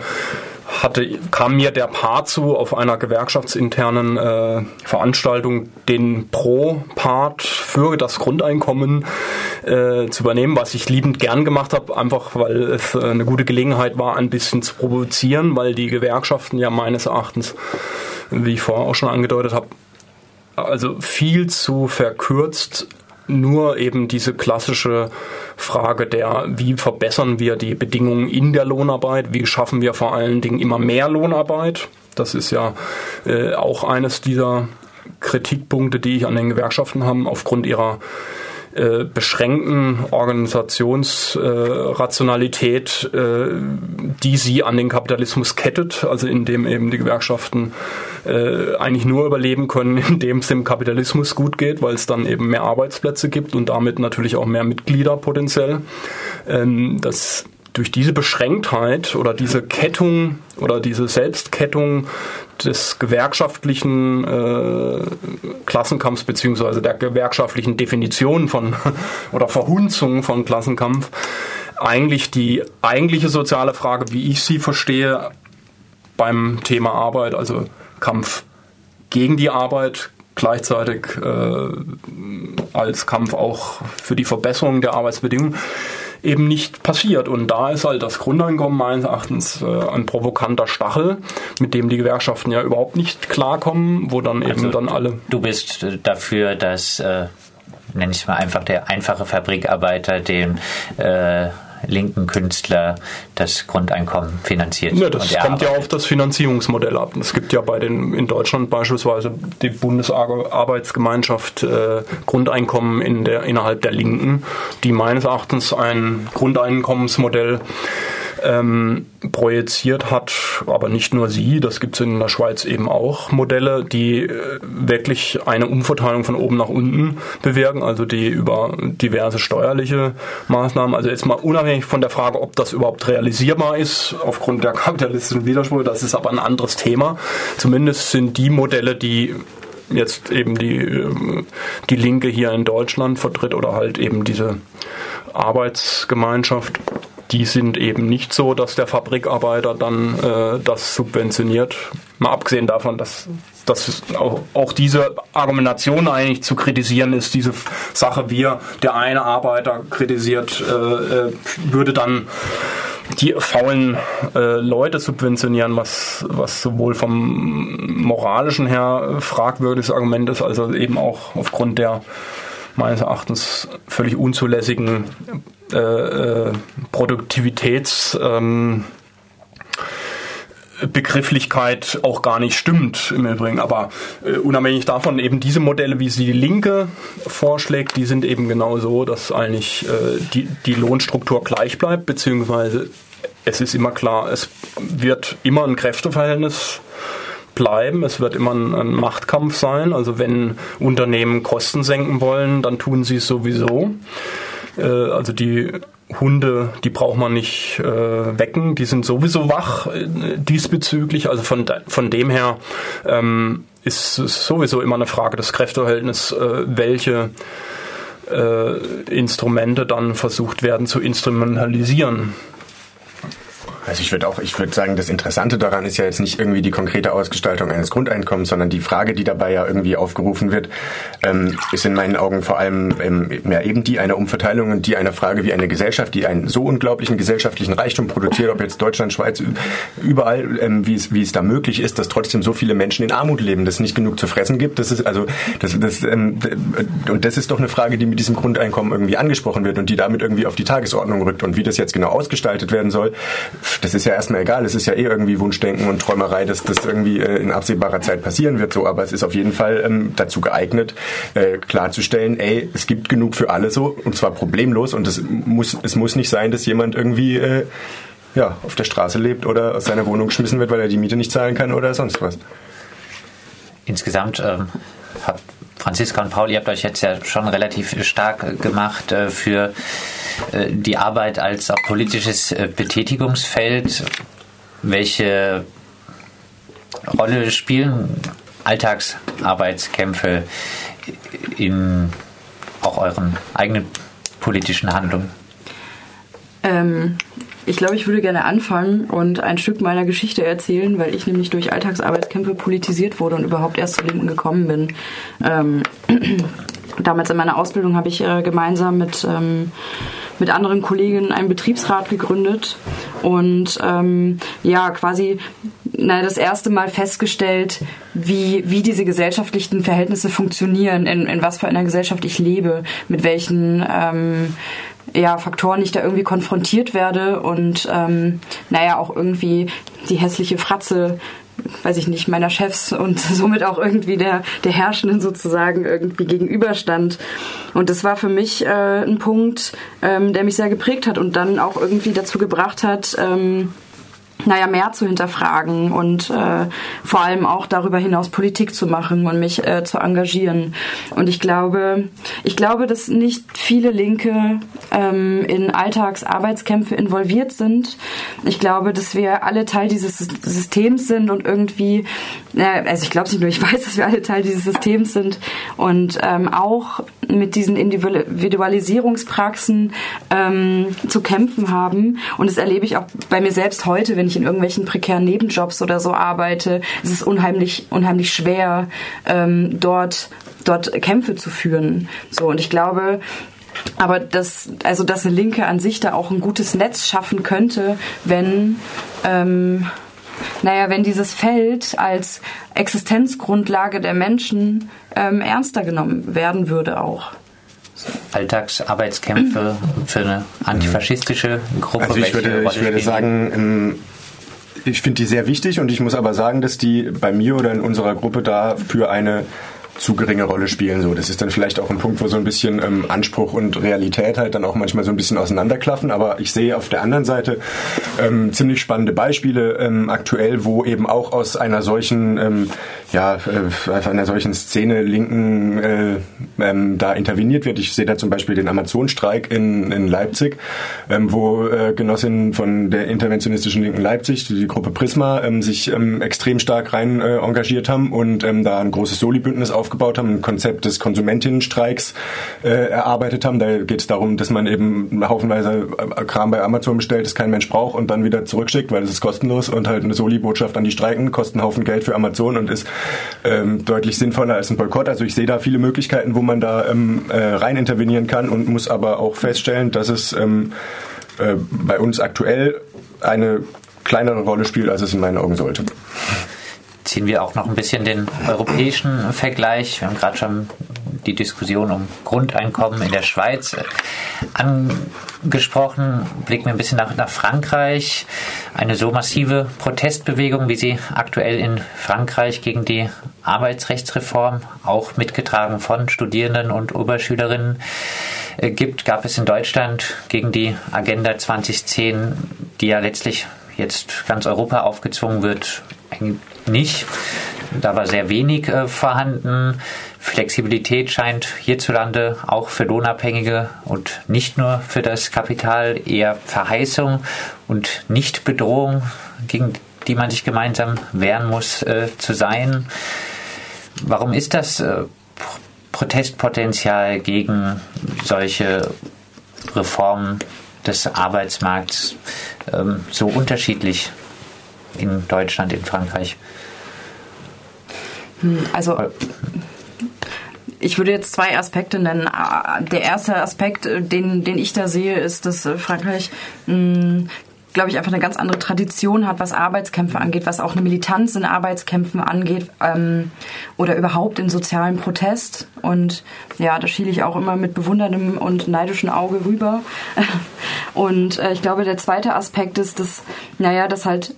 hatte, kam mir der Part zu auf einer gewerkschaftsinternen äh, Veranstaltung, den Pro-Part für das Grundeinkommen äh, zu übernehmen, was ich liebend gern gemacht habe, einfach weil es äh, eine gute Gelegenheit war, ein bisschen zu provozieren, weil die Gewerkschaften ja meines Erachtens, wie ich vorher auch schon angedeutet habe, also viel zu verkürzt nur eben diese klassische Frage der, wie verbessern wir die Bedingungen in der Lohnarbeit, wie schaffen wir vor allen Dingen immer mehr Lohnarbeit. Das ist ja äh, auch eines dieser Kritikpunkte, die ich an den Gewerkschaften habe, aufgrund ihrer äh, beschränkten Organisationsrationalität, äh, die sie an den Kapitalismus kettet, also indem eben die Gewerkschaften äh, eigentlich nur überleben können, indem es dem Kapitalismus gut geht, weil es dann eben mehr Arbeitsplätze gibt und damit natürlich auch mehr Mitglieder potenziell. Ähm, das durch diese Beschränktheit oder diese Kettung oder diese Selbstkettung des gewerkschaftlichen äh, Klassenkampfs beziehungsweise der gewerkschaftlichen Definition von oder Verhunzung von Klassenkampf eigentlich die eigentliche soziale Frage, wie ich sie verstehe, beim Thema Arbeit, also Kampf gegen die Arbeit, gleichzeitig äh, als Kampf auch für die Verbesserung der Arbeitsbedingungen eben nicht passiert. Und da ist halt das Grundeinkommen meines Erachtens äh, ein provokanter Stachel, mit dem die Gewerkschaften ja überhaupt nicht klarkommen, wo dann eben also, dann alle. Du bist äh, dafür, dass, äh, nenne ich es mal einfach, der einfache Fabrikarbeiter den äh, linken Künstler das Grundeinkommen finanziert. Ja, das kommt ja auf das Finanzierungsmodell ab. Es gibt ja bei den in Deutschland beispielsweise die Bundesarbeitsgemeinschaft äh, Grundeinkommen in der, innerhalb der Linken, die meines Erachtens ein Grundeinkommensmodell ähm, projiziert hat, aber nicht nur sie, das gibt es in der Schweiz eben auch Modelle, die äh, wirklich eine Umverteilung von oben nach unten bewirken, also die über diverse steuerliche Maßnahmen, also jetzt mal unabhängig von der Frage, ob das überhaupt realisierbar ist, aufgrund der kapitalistischen Widersprüche, das ist aber ein anderes Thema. Zumindest sind die Modelle, die jetzt eben die, ähm, die Linke hier in Deutschland vertritt oder halt eben diese Arbeitsgemeinschaft, die sind eben nicht so, dass der Fabrikarbeiter dann äh, das subventioniert, Mal abgesehen davon, dass, dass auch, auch diese Argumentation eigentlich zu kritisieren ist, diese Sache, wir, der eine Arbeiter kritisiert, äh, äh, würde dann die faulen äh, Leute subventionieren, was, was sowohl vom moralischen her fragwürdiges Argument ist, also eben auch aufgrund der meines Erachtens völlig unzulässigen äh, Produktivitäts ähm, Begrifflichkeit auch gar nicht stimmt im Übrigen. Aber äh, unabhängig davon, eben diese Modelle, wie sie die Linke vorschlägt, die sind eben genau so, dass eigentlich äh, die, die Lohnstruktur gleich bleibt, beziehungsweise es ist immer klar, es wird immer ein Kräfteverhältnis bleiben. Es wird immer ein, ein, Machtkampf sein. Also wenn Unternehmen Kosten senken wollen, dann tun sie es sowieso. Äh, also die Hunde, die braucht man nicht äh, wecken, die sind sowieso wach äh, diesbezüglich. Also von, von dem her ähm, ist es sowieso immer eine Frage des Kräfteverhältnisses, äh, welche äh, Instrumente dann versucht werden zu instrumentalisieren. Also ich würde auch, ich würde sagen, das Interessante daran ist ja jetzt nicht irgendwie die konkrete Ausgestaltung eines Grundeinkommens, sondern die Frage, die dabei ja irgendwie aufgerufen wird, ähm, ist in meinen Augen vor allem ähm, ja, eben die einer Umverteilung und die einer Frage, wie eine Gesellschaft, die einen so unglaublichen gesellschaftlichen Reichtum produziert, ob jetzt Deutschland, Schweiz, überall, ähm, wie, es, wie es da möglich ist, dass trotzdem so viele Menschen in Armut leben, dass es nicht genug zu fressen gibt. Das ist also das, das ähm, und das ist doch eine Frage, die mit diesem Grundeinkommen irgendwie angesprochen wird und die damit irgendwie auf die Tagesordnung rückt und wie das jetzt genau ausgestaltet werden soll das ist ja erstmal egal. Es ist ja eh irgendwie Wunschdenken und Träumerei, dass das irgendwie äh, in absehbarer Zeit passieren wird. So, aber es ist auf jeden Fall ähm, dazu geeignet, äh, klarzustellen, ey, es gibt genug für alle so und zwar problemlos und es muss es muss nicht sein, dass jemand irgendwie äh, ja, auf der Straße lebt oder aus seiner Wohnung geschmissen wird, weil er die Miete nicht zahlen kann oder sonst was. Insgesamt ähm, hat Franziska und Paul, ihr habt euch jetzt ja schon relativ stark gemacht äh, für die Arbeit als auch politisches äh, Betätigungsfeld. Welche Rolle spielen Alltagsarbeitskämpfe in auch euren eigenen politischen Handlungen? Ähm, ich glaube, ich würde gerne anfangen und ein Stück meiner Geschichte erzählen, weil ich nämlich durch Alltagsarbeitskämpfe politisiert wurde und überhaupt erst zu Linken gekommen bin. Ähm, damals in meiner Ausbildung habe ich äh, gemeinsam mit, ähm, mit anderen Kolleginnen einen Betriebsrat gegründet und ähm, ja, quasi na, das erste Mal festgestellt, wie, wie diese gesellschaftlichen Verhältnisse funktionieren, in, in was für einer Gesellschaft ich lebe, mit welchen ähm, ja, Faktoren ich da irgendwie konfrontiert werde und ähm, naja, auch irgendwie die hässliche Fratze weiß ich nicht, meiner Chefs und somit auch irgendwie der, der Herrschenden sozusagen irgendwie gegenüberstand. Und das war für mich äh, ein Punkt, ähm, der mich sehr geprägt hat und dann auch irgendwie dazu gebracht hat, ähm, naja, mehr zu hinterfragen und äh, vor allem auch darüber hinaus Politik zu machen und mich äh, zu engagieren. Und ich glaube, ich glaube, dass nicht viele Linke ähm, in Alltagsarbeitskämpfe involviert sind. Ich glaube, dass wir alle Teil dieses Systems sind und irgendwie, äh, also ich glaube es nicht nur, ich weiß, dass wir alle Teil dieses Systems sind und ähm, auch mit diesen Individualisierungspraxen ähm, zu kämpfen haben. Und das erlebe ich auch bei mir selbst heute, wenn ich in irgendwelchen prekären Nebenjobs oder so arbeite. Es ist unheimlich, unheimlich schwer, ähm, dort, dort Kämpfe zu führen. So, und ich glaube, aber dass, also dass eine Linke an sich da auch ein gutes Netz schaffen könnte, wenn, ähm, naja, wenn dieses Feld als Existenzgrundlage der Menschen ähm, ernster genommen werden würde auch. Alltagsarbeitskämpfe für eine antifaschistische Gruppe? Also ich würde, ich würde sagen, ich finde die sehr wichtig und ich muss aber sagen, dass die bei mir oder in unserer Gruppe da für eine zu geringe Rolle spielen. So, das ist dann vielleicht auch ein Punkt, wo so ein bisschen ähm, Anspruch und Realität halt dann auch manchmal so ein bisschen auseinanderklaffen. Aber ich sehe auf der anderen Seite ähm, ziemlich spannende Beispiele ähm, aktuell, wo eben auch aus einer solchen, ähm, ja, äh, einer solchen Szene linken äh, ähm, da interveniert wird. Ich sehe da zum Beispiel den Amazon-Streik in, in Leipzig, ähm, wo äh, Genossinnen von der interventionistischen Linken Leipzig, die Gruppe Prisma, ähm, sich ähm, extrem stark rein äh, engagiert haben und ähm, da ein großes Soli-Bündnis aufgebaut haben, ein Konzept des Konsumentinnenstreiks äh, erarbeitet haben. Da geht es darum, dass man eben haufenweise äh, Kram bei Amazon bestellt, das kein Mensch braucht und dann wieder zurückschickt, weil es ist kostenlos und halt eine Soli-Botschaft an die Streiken kostet einen Haufen Geld für Amazon und ist ähm, deutlich sinnvoller als ein Boykott. Also ich sehe da viele Möglichkeiten, wo man da ähm, äh, rein intervenieren kann und muss aber auch feststellen, dass es ähm, äh, bei uns aktuell eine kleinere Rolle spielt, als es in meinen Augen sollte ziehen wir auch noch ein bisschen den europäischen Vergleich. Wir haben gerade schon die Diskussion um Grundeinkommen in der Schweiz angesprochen. Blicken wir ein bisschen nach, nach Frankreich. Eine so massive Protestbewegung, wie sie aktuell in Frankreich gegen die Arbeitsrechtsreform, auch mitgetragen von Studierenden und Oberschülerinnen, äh, gibt, gab es in Deutschland gegen die Agenda 2010, die ja letztlich jetzt ganz Europa aufgezwungen wird, nicht. Da war sehr wenig äh, vorhanden. Flexibilität scheint hierzulande auch für Lohnabhängige und nicht nur für das Kapital eher Verheißung und nicht Bedrohung, gegen die man sich gemeinsam wehren muss, äh, zu sein. Warum ist das äh, Protestpotenzial gegen solche Reformen des Arbeitsmarkts ähm, so unterschiedlich in Deutschland, in Frankreich? Hm, also ich würde jetzt zwei Aspekte nennen. Der erste Aspekt, den, den ich da sehe, ist, dass Frankreich hm, glaube ich, einfach eine ganz andere Tradition hat, was Arbeitskämpfe angeht, was auch eine Militanz in Arbeitskämpfen angeht ähm, oder überhaupt in sozialen Protest. Und ja, da schiele ich auch immer mit bewunderndem und neidischem Auge rüber. Und äh, ich glaube, der zweite Aspekt ist, dass, naja, dass halt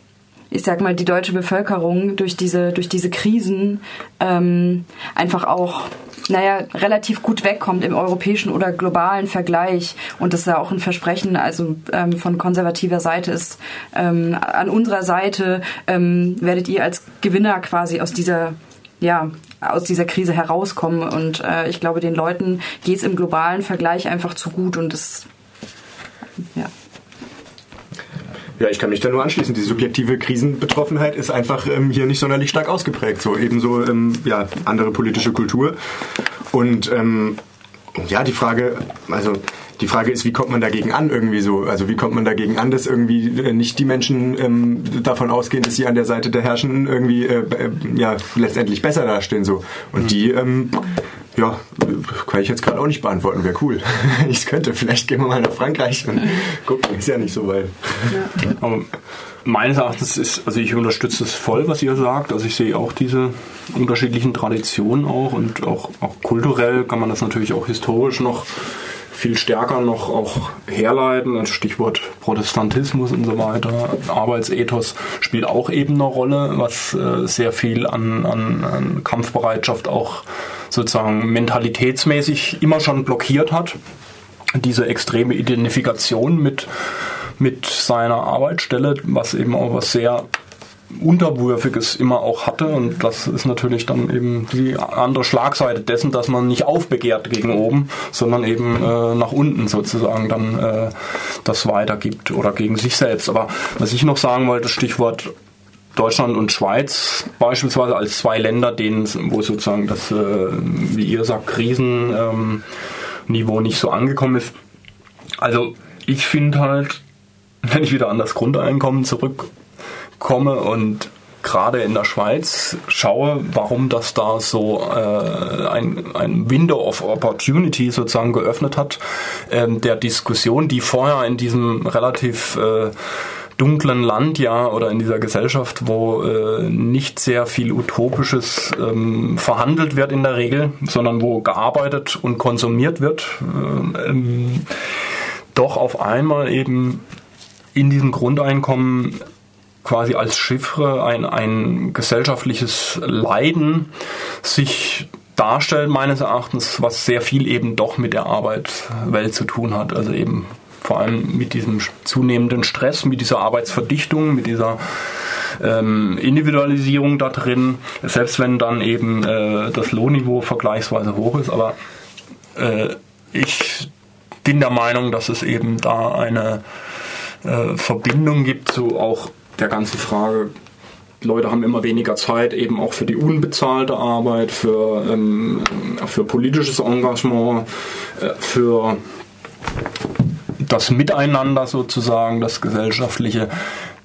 ich sag mal, die deutsche Bevölkerung durch diese, durch diese Krisen ähm, einfach auch naja, relativ gut wegkommt im europäischen oder globalen Vergleich und das ja auch ein Versprechen also ähm, von konservativer Seite ist. Ähm, an unserer Seite ähm, werdet ihr als Gewinner quasi aus dieser ja, aus dieser Krise herauskommen und äh, ich glaube, den Leuten geht es im globalen Vergleich einfach zu gut und das ja. Ja, ich kann mich da nur anschließen. Die subjektive Krisenbetroffenheit ist einfach ähm, hier nicht sonderlich stark ausgeprägt. So ebenso ähm, ja, andere politische Kultur. Und ähm, ja, die Frage, also die Frage ist, wie kommt man dagegen an irgendwie so? Also wie kommt man dagegen an, dass irgendwie äh, nicht die Menschen ähm, davon ausgehen, dass sie an der Seite der Herrschenden irgendwie äh, äh, ja letztendlich besser dastehen so. Und mhm. die ähm, ja, kann ich jetzt gerade auch nicht beantworten. Wäre cool. ich könnte. Vielleicht gehen wir mal nach Frankreich und gucken. Ist ja nicht so weit. Ja. Aber meines Erachtens ist, also ich unterstütze es voll, was ihr sagt. Also ich sehe auch diese unterschiedlichen Traditionen auch und auch, auch kulturell kann man das natürlich auch historisch noch viel stärker noch auch herleiten. Also Stichwort Protestantismus und so weiter. Arbeitsethos spielt auch eben eine Rolle, was äh, sehr viel an, an, an Kampfbereitschaft auch sozusagen mentalitätsmäßig immer schon blockiert hat. Diese extreme Identifikation mit, mit seiner Arbeitsstelle, was eben auch was sehr Unterwürfiges immer auch hatte und das ist natürlich dann eben die andere Schlagseite dessen, dass man nicht aufbegehrt gegen oben, sondern eben äh, nach unten sozusagen dann äh, das weitergibt oder gegen sich selbst. Aber was ich noch sagen wollte, Stichwort Deutschland und Schweiz beispielsweise als zwei Länder, denen, wo sozusagen das, äh, wie ihr sagt, Krisenniveau ähm, nicht so angekommen ist. Also ich finde halt, wenn ich wieder an das Grundeinkommen zurückkomme und gerade in der Schweiz schaue, warum das da so äh, ein, ein Window of Opportunity sozusagen geöffnet hat, ähm, der Diskussion, die vorher in diesem relativ äh, dunklen Land ja oder in dieser Gesellschaft, wo äh, nicht sehr viel Utopisches ähm, verhandelt wird in der Regel, sondern wo gearbeitet und konsumiert wird, äh, ähm, doch auf einmal eben in diesem Grundeinkommen quasi als Chiffre ein, ein gesellschaftliches Leiden sich darstellt, meines Erachtens, was sehr viel eben doch mit der Arbeitswelt zu tun hat. Also eben vor allem mit diesem zunehmenden Stress, mit dieser Arbeitsverdichtung, mit dieser ähm, Individualisierung da drin, selbst wenn dann eben äh, das Lohnniveau vergleichsweise hoch ist, aber äh, ich bin der Meinung, dass es eben da eine äh, Verbindung gibt zu auch der ganzen Frage, Leute haben immer weniger Zeit, eben auch für die unbezahlte Arbeit, für, ähm, für politisches Engagement, äh, für das Miteinander sozusagen, das gesellschaftliche,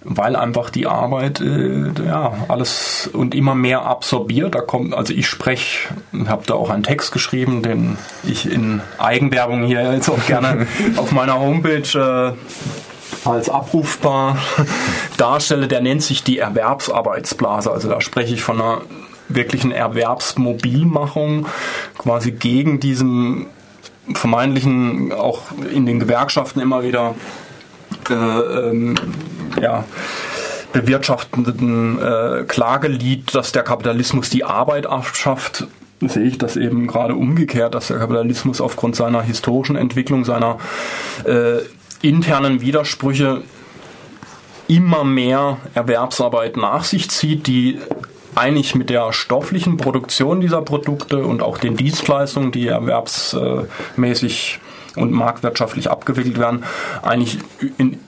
weil einfach die Arbeit äh, ja alles und immer mehr absorbiert. Da kommt, also ich spreche, habe da auch einen Text geschrieben, den ich in Eigenwerbung hier jetzt auch gerne auf meiner Homepage äh, als abrufbar darstelle, der nennt sich die Erwerbsarbeitsblase. Also da spreche ich von einer wirklichen Erwerbsmobilmachung, quasi gegen diesen vermeintlichen, auch in den Gewerkschaften immer wieder äh, ähm, ja, bewirtschaftenden äh, Klagelied, dass der Kapitalismus die Arbeit abschafft, sehe ich das eben gerade umgekehrt, dass der Kapitalismus aufgrund seiner historischen Entwicklung, seiner äh, internen Widersprüche immer mehr Erwerbsarbeit nach sich zieht, die eigentlich mit der stofflichen Produktion dieser Produkte und auch den Dienstleistungen, die erwerbsmäßig und marktwirtschaftlich abgewickelt werden, eigentlich in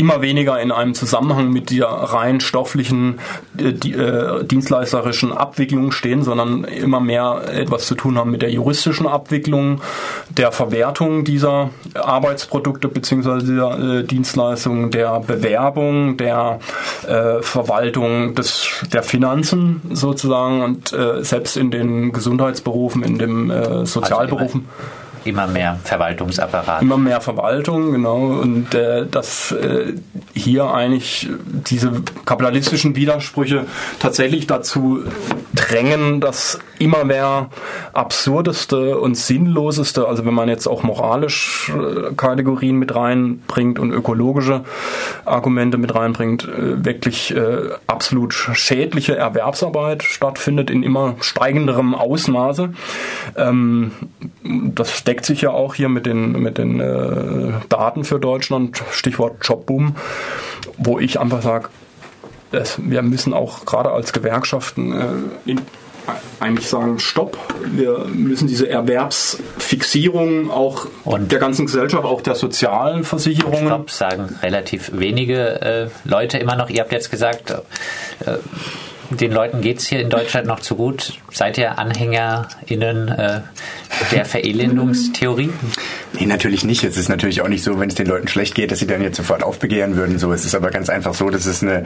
immer weniger in einem Zusammenhang mit der rein stofflichen, äh, die, äh, dienstleisterischen Abwicklung stehen, sondern immer mehr etwas zu tun haben mit der juristischen Abwicklung, der Verwertung dieser Arbeitsprodukte bzw. dieser äh, Dienstleistungen, der Bewerbung, der äh, Verwaltung des, der Finanzen sozusagen und äh, selbst in den Gesundheitsberufen, in den äh, Sozialberufen. Also immer mehr Verwaltungsapparat. Immer mehr Verwaltung, genau. Und äh, dass äh, hier eigentlich diese kapitalistischen Widersprüche tatsächlich dazu drängen, dass immer mehr absurdeste und sinnloseste, also wenn man jetzt auch moralisch äh, Kategorien mit reinbringt und ökologische Argumente mit reinbringt, äh, wirklich äh, absolut schädliche Erwerbsarbeit stattfindet in immer steigenderem Ausmaße. Ähm, das deckt sich ja auch hier mit den, mit den äh, Daten für Deutschland, Stichwort Jobboom, wo ich einfach sage, wir müssen auch gerade als Gewerkschaften äh, in, eigentlich sagen, stopp, wir müssen diese Erwerbsfixierung auch und der ganzen Gesellschaft, auch der sozialen Versicherungen. Stopp sagen relativ wenige äh, Leute immer noch. Ihr habt jetzt gesagt, äh, den Leuten geht es hier in Deutschland noch zu gut. Seid ihr AnhängerInnen äh, der Verelendungstheorie? Nee, natürlich nicht. Es ist natürlich auch nicht so, wenn es den Leuten schlecht geht, dass sie dann jetzt sofort aufbegehren würden. So, es ist aber ganz einfach so, dass es eine,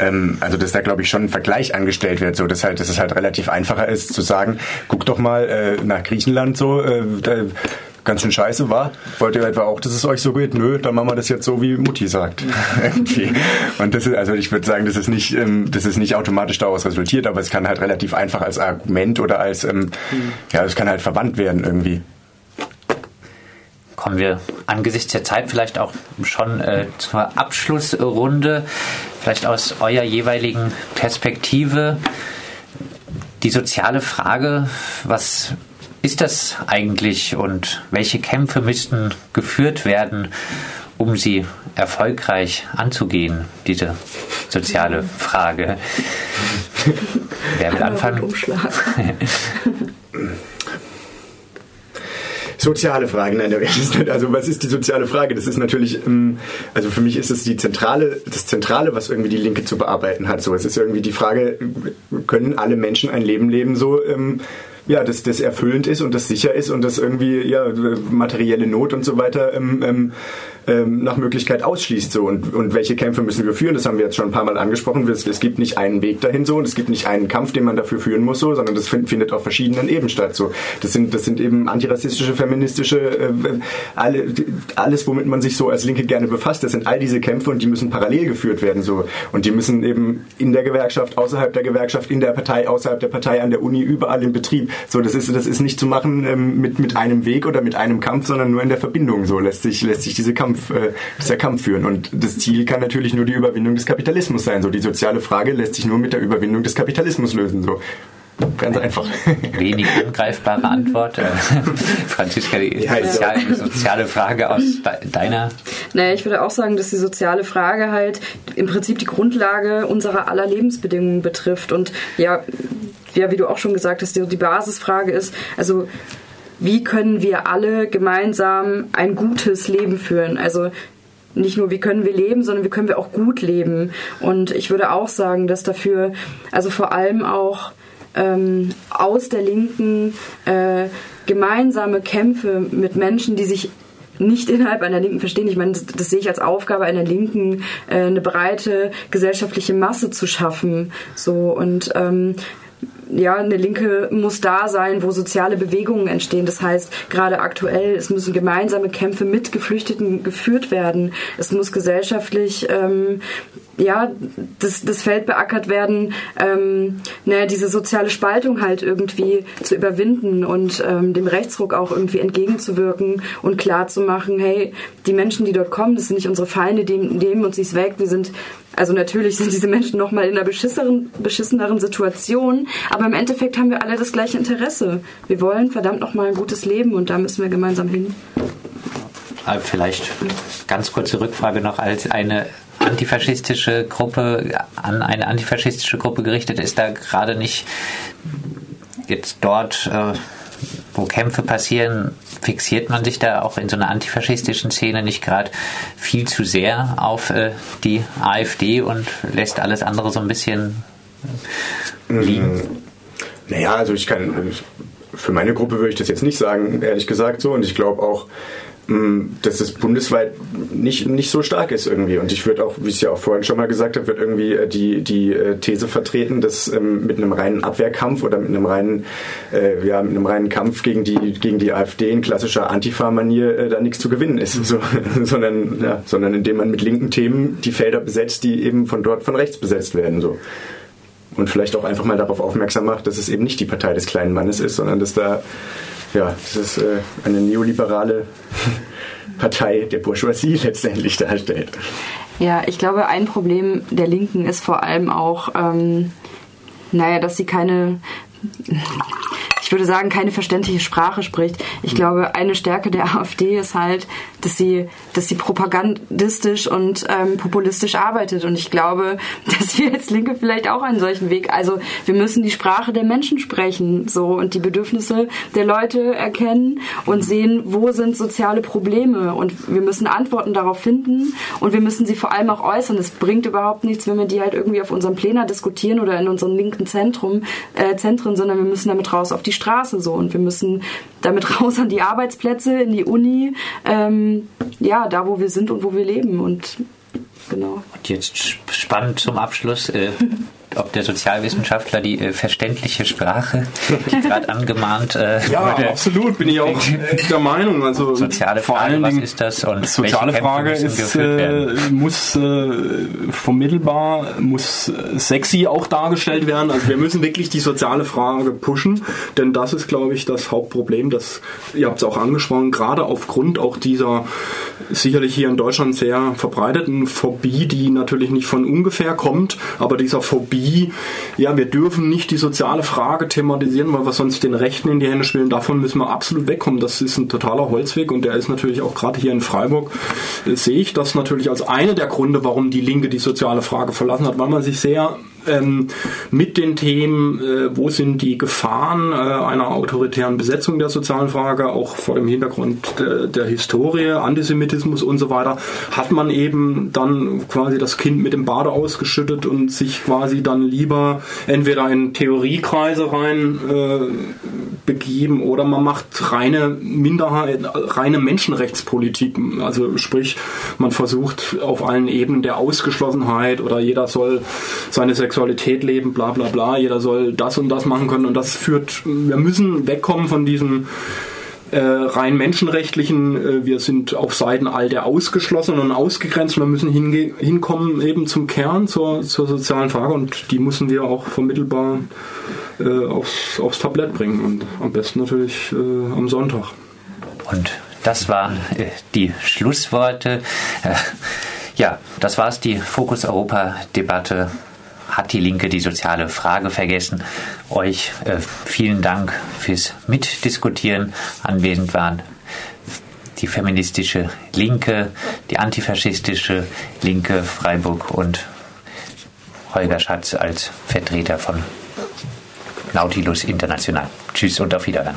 ähm, also dass da glaube ich schon ein Vergleich angestellt wird, so dass halt, dass es halt relativ einfacher ist zu sagen, guck doch mal äh, nach Griechenland so, äh, da, ganz schön scheiße war. Wollt ihr etwa auch, dass es euch so geht? Nö, dann machen wir das jetzt so, wie Mutti sagt. Irgendwie. Und das ist, also ich würde sagen, das ist nicht, ähm, das ist nicht automatisch daraus resultiert, aber es kann halt relativ einfach als Argument oder als, ähm, ja, es kann halt verwandt werden irgendwie. Kommen wir angesichts der Zeit vielleicht auch schon äh, zur Abschlussrunde, vielleicht aus eurer jeweiligen Perspektive. Die soziale Frage, was ist das eigentlich und welche Kämpfe müssten geführt werden, um sie erfolgreich anzugehen, diese soziale Frage? Wer will anfangen? Soziale Fragen, nein, also was ist die soziale Frage? Das ist natürlich, ähm, also für mich ist es die zentrale, das Zentrale, was irgendwie die Linke zu bearbeiten hat. So, es ist irgendwie die Frage, können alle Menschen ein Leben leben, so ähm, ja, das, das erfüllend ist und das sicher ist und das irgendwie ja materielle Not und so weiter ähm, ähm, ähm, nach Möglichkeit ausschließt. So. Und, und welche Kämpfe müssen wir führen? Das haben wir jetzt schon ein paar Mal angesprochen. Es, es gibt nicht einen Weg dahin so und es gibt nicht einen Kampf, den man dafür führen muss, so, sondern das find, findet auf verschiedenen Ebenen statt. So. Das, sind, das sind eben antirassistische, feministische, äh, alle, alles, womit man sich so als Linke gerne befasst, das sind all diese Kämpfe und die müssen parallel geführt werden. So. Und die müssen eben in der Gewerkschaft, außerhalb der Gewerkschaft, in der Partei, außerhalb der Partei, an der Uni, überall im Betrieb. So, das ist, das ist nicht zu machen ähm, mit, mit einem Weg oder mit einem Kampf, sondern nur in der Verbindung. So lässt sich, lässt sich diese Kampf, äh, dieser Kampf führen. Und das Ziel kann natürlich nur die Überwindung des Kapitalismus sein. So die soziale Frage lässt sich nur mit der Überwindung des Kapitalismus lösen. So. Ganz einfach. Wenig angreifbare Antwort. Franziska, die ja, soziale, soziale Frage aus deiner. Naja, ich würde auch sagen, dass die soziale Frage halt im Prinzip die Grundlage unserer aller Lebensbedingungen betrifft. Und ja, ja, wie du auch schon gesagt hast, die, die Basisfrage ist, also wie können wir alle gemeinsam ein gutes Leben führen. Also nicht nur, wie können wir leben, sondern wie können wir auch gut leben. Und ich würde auch sagen, dass dafür, also vor allem auch ähm, aus der Linken äh, gemeinsame Kämpfe mit Menschen, die sich nicht innerhalb einer Linken verstehen. Ich meine, das, das sehe ich als Aufgabe einer Linken, äh, eine breite gesellschaftliche Masse zu schaffen. So und ähm, ja, eine Linke muss da sein, wo soziale Bewegungen entstehen. Das heißt, gerade aktuell, es müssen gemeinsame Kämpfe mit Geflüchteten geführt werden. Es muss gesellschaftlich ähm, ja, das, das Feld beackert werden, ähm, naja, diese soziale Spaltung halt irgendwie zu überwinden und ähm, dem Rechtsruck auch irgendwie entgegenzuwirken und klar zu machen, hey, die Menschen, die dort kommen, das sind nicht unsere Feinde, die nehmen uns nichts weg, wir sind also natürlich sind diese Menschen nochmal in einer beschisseneren, beschisseneren Situation, aber im Endeffekt haben wir alle das gleiche Interesse. Wir wollen verdammt nochmal ein gutes Leben und da müssen wir gemeinsam hin. Vielleicht ganz kurze Rückfrage noch als eine antifaschistische Gruppe an eine antifaschistische Gruppe gerichtet ist da gerade nicht jetzt dort, äh, wo Kämpfe passieren, fixiert man sich da auch in so einer antifaschistischen Szene nicht gerade viel zu sehr auf äh, die AfD und lässt alles andere so ein bisschen liegen? Naja, also ich kann, für meine Gruppe würde ich das jetzt nicht sagen, ehrlich gesagt so. Und ich glaube auch, dass es bundesweit nicht, nicht so stark ist irgendwie. Und ich würde auch, wie ich es ja auch vorhin schon mal gesagt habe, wird irgendwie äh, die, die äh, These vertreten, dass ähm, mit einem reinen Abwehrkampf oder mit einem reinen, äh, ja, mit einem reinen Kampf gegen die, gegen die AfD in klassischer Antifa-Manier da nichts zu gewinnen ist, so, sondern, ja, sondern indem man mit linken Themen die Felder besetzt, die eben von dort von rechts besetzt werden. So und vielleicht auch einfach mal darauf aufmerksam macht, dass es eben nicht die Partei des kleinen Mannes ist, sondern dass da ja, das ist äh, eine neoliberale Partei der Bourgeoisie letztendlich darstellt. Ja, ich glaube, ein Problem der Linken ist vor allem auch, ähm, naja, dass sie keine würde sagen, keine verständliche Sprache spricht. Ich hm. glaube, eine Stärke der AfD ist halt, dass sie, dass sie propagandistisch und ähm, populistisch arbeitet. Und ich glaube, dass wir als Linke vielleicht auch einen solchen Weg, also wir müssen die Sprache der Menschen sprechen, so und die Bedürfnisse der Leute erkennen und sehen, wo sind soziale Probleme. Und wir müssen Antworten darauf finden und wir müssen sie vor allem auch äußern. Es bringt überhaupt nichts, wenn wir die halt irgendwie auf unserem Plenar diskutieren oder in unserem linken Zentrum, äh, Zentren, sondern wir müssen damit raus auf die Straße so und wir müssen damit raus an die Arbeitsplätze, in die Uni, ähm, ja, da wo wir sind und wo wir leben und genau. Und jetzt spannend zum Abschluss. Äh, ob der Sozialwissenschaftler die äh, verständliche Sprache, die gerade angemahnt äh, Ja, wurde. absolut, bin ich auch der Meinung. Also soziale Frage, vor allen Dingen, was ist das? Und soziale Frage ist, äh, muss äh, vermittelbar, muss sexy auch dargestellt werden. Also wir müssen wirklich die soziale Frage pushen, denn das ist, glaube ich, das Hauptproblem. Das, ihr habt es auch angesprochen, gerade aufgrund auch dieser sicherlich hier in Deutschland sehr verbreiteten Phobie, die natürlich nicht von ungefähr kommt, aber dieser Phobie wie, ja, wir dürfen nicht die soziale Frage thematisieren, weil wir sonst den Rechten in die Hände spielen. Davon müssen wir absolut wegkommen. Das ist ein totaler Holzweg und der ist natürlich auch gerade hier in Freiburg, äh, sehe ich das natürlich als eine der Gründe, warum die Linke die soziale Frage verlassen hat, weil man sich sehr ähm, mit den Themen, äh, wo sind die Gefahren äh, einer autoritären Besetzung der sozialen Frage, auch vor dem Hintergrund der, der Historie, Antisemitismus und so weiter, hat man eben dann quasi das Kind mit dem Bade ausgeschüttet und sich quasi dann lieber entweder in Theoriekreise rein äh, begeben oder man macht reine Minderheit, reine Menschenrechtspolitik. Also sprich, man versucht auf allen Ebenen der Ausgeschlossenheit oder jeder soll seine Sexualität Sexualität leben, bla bla bla, jeder soll das und das machen können. Und das führt, wir müssen wegkommen von diesem äh, rein menschenrechtlichen, äh, wir sind auf Seiten all der Ausgeschlossenen und Ausgegrenzt, wir müssen hinkommen eben zum Kern, zur, zur sozialen Frage. Und die müssen wir auch vermittelbar äh, aufs, aufs Tablett bringen. Und am besten natürlich äh, am Sonntag. Und das waren äh, die Schlussworte. Äh, ja, das war's, die Fokus Europa Debatte hat die Linke die soziale Frage vergessen. Euch äh, vielen Dank fürs Mitdiskutieren. Anwesend waren die feministische Linke, die antifaschistische Linke Freiburg und Holger Schatz als Vertreter von Nautilus International. Tschüss und auf Wiedersehen.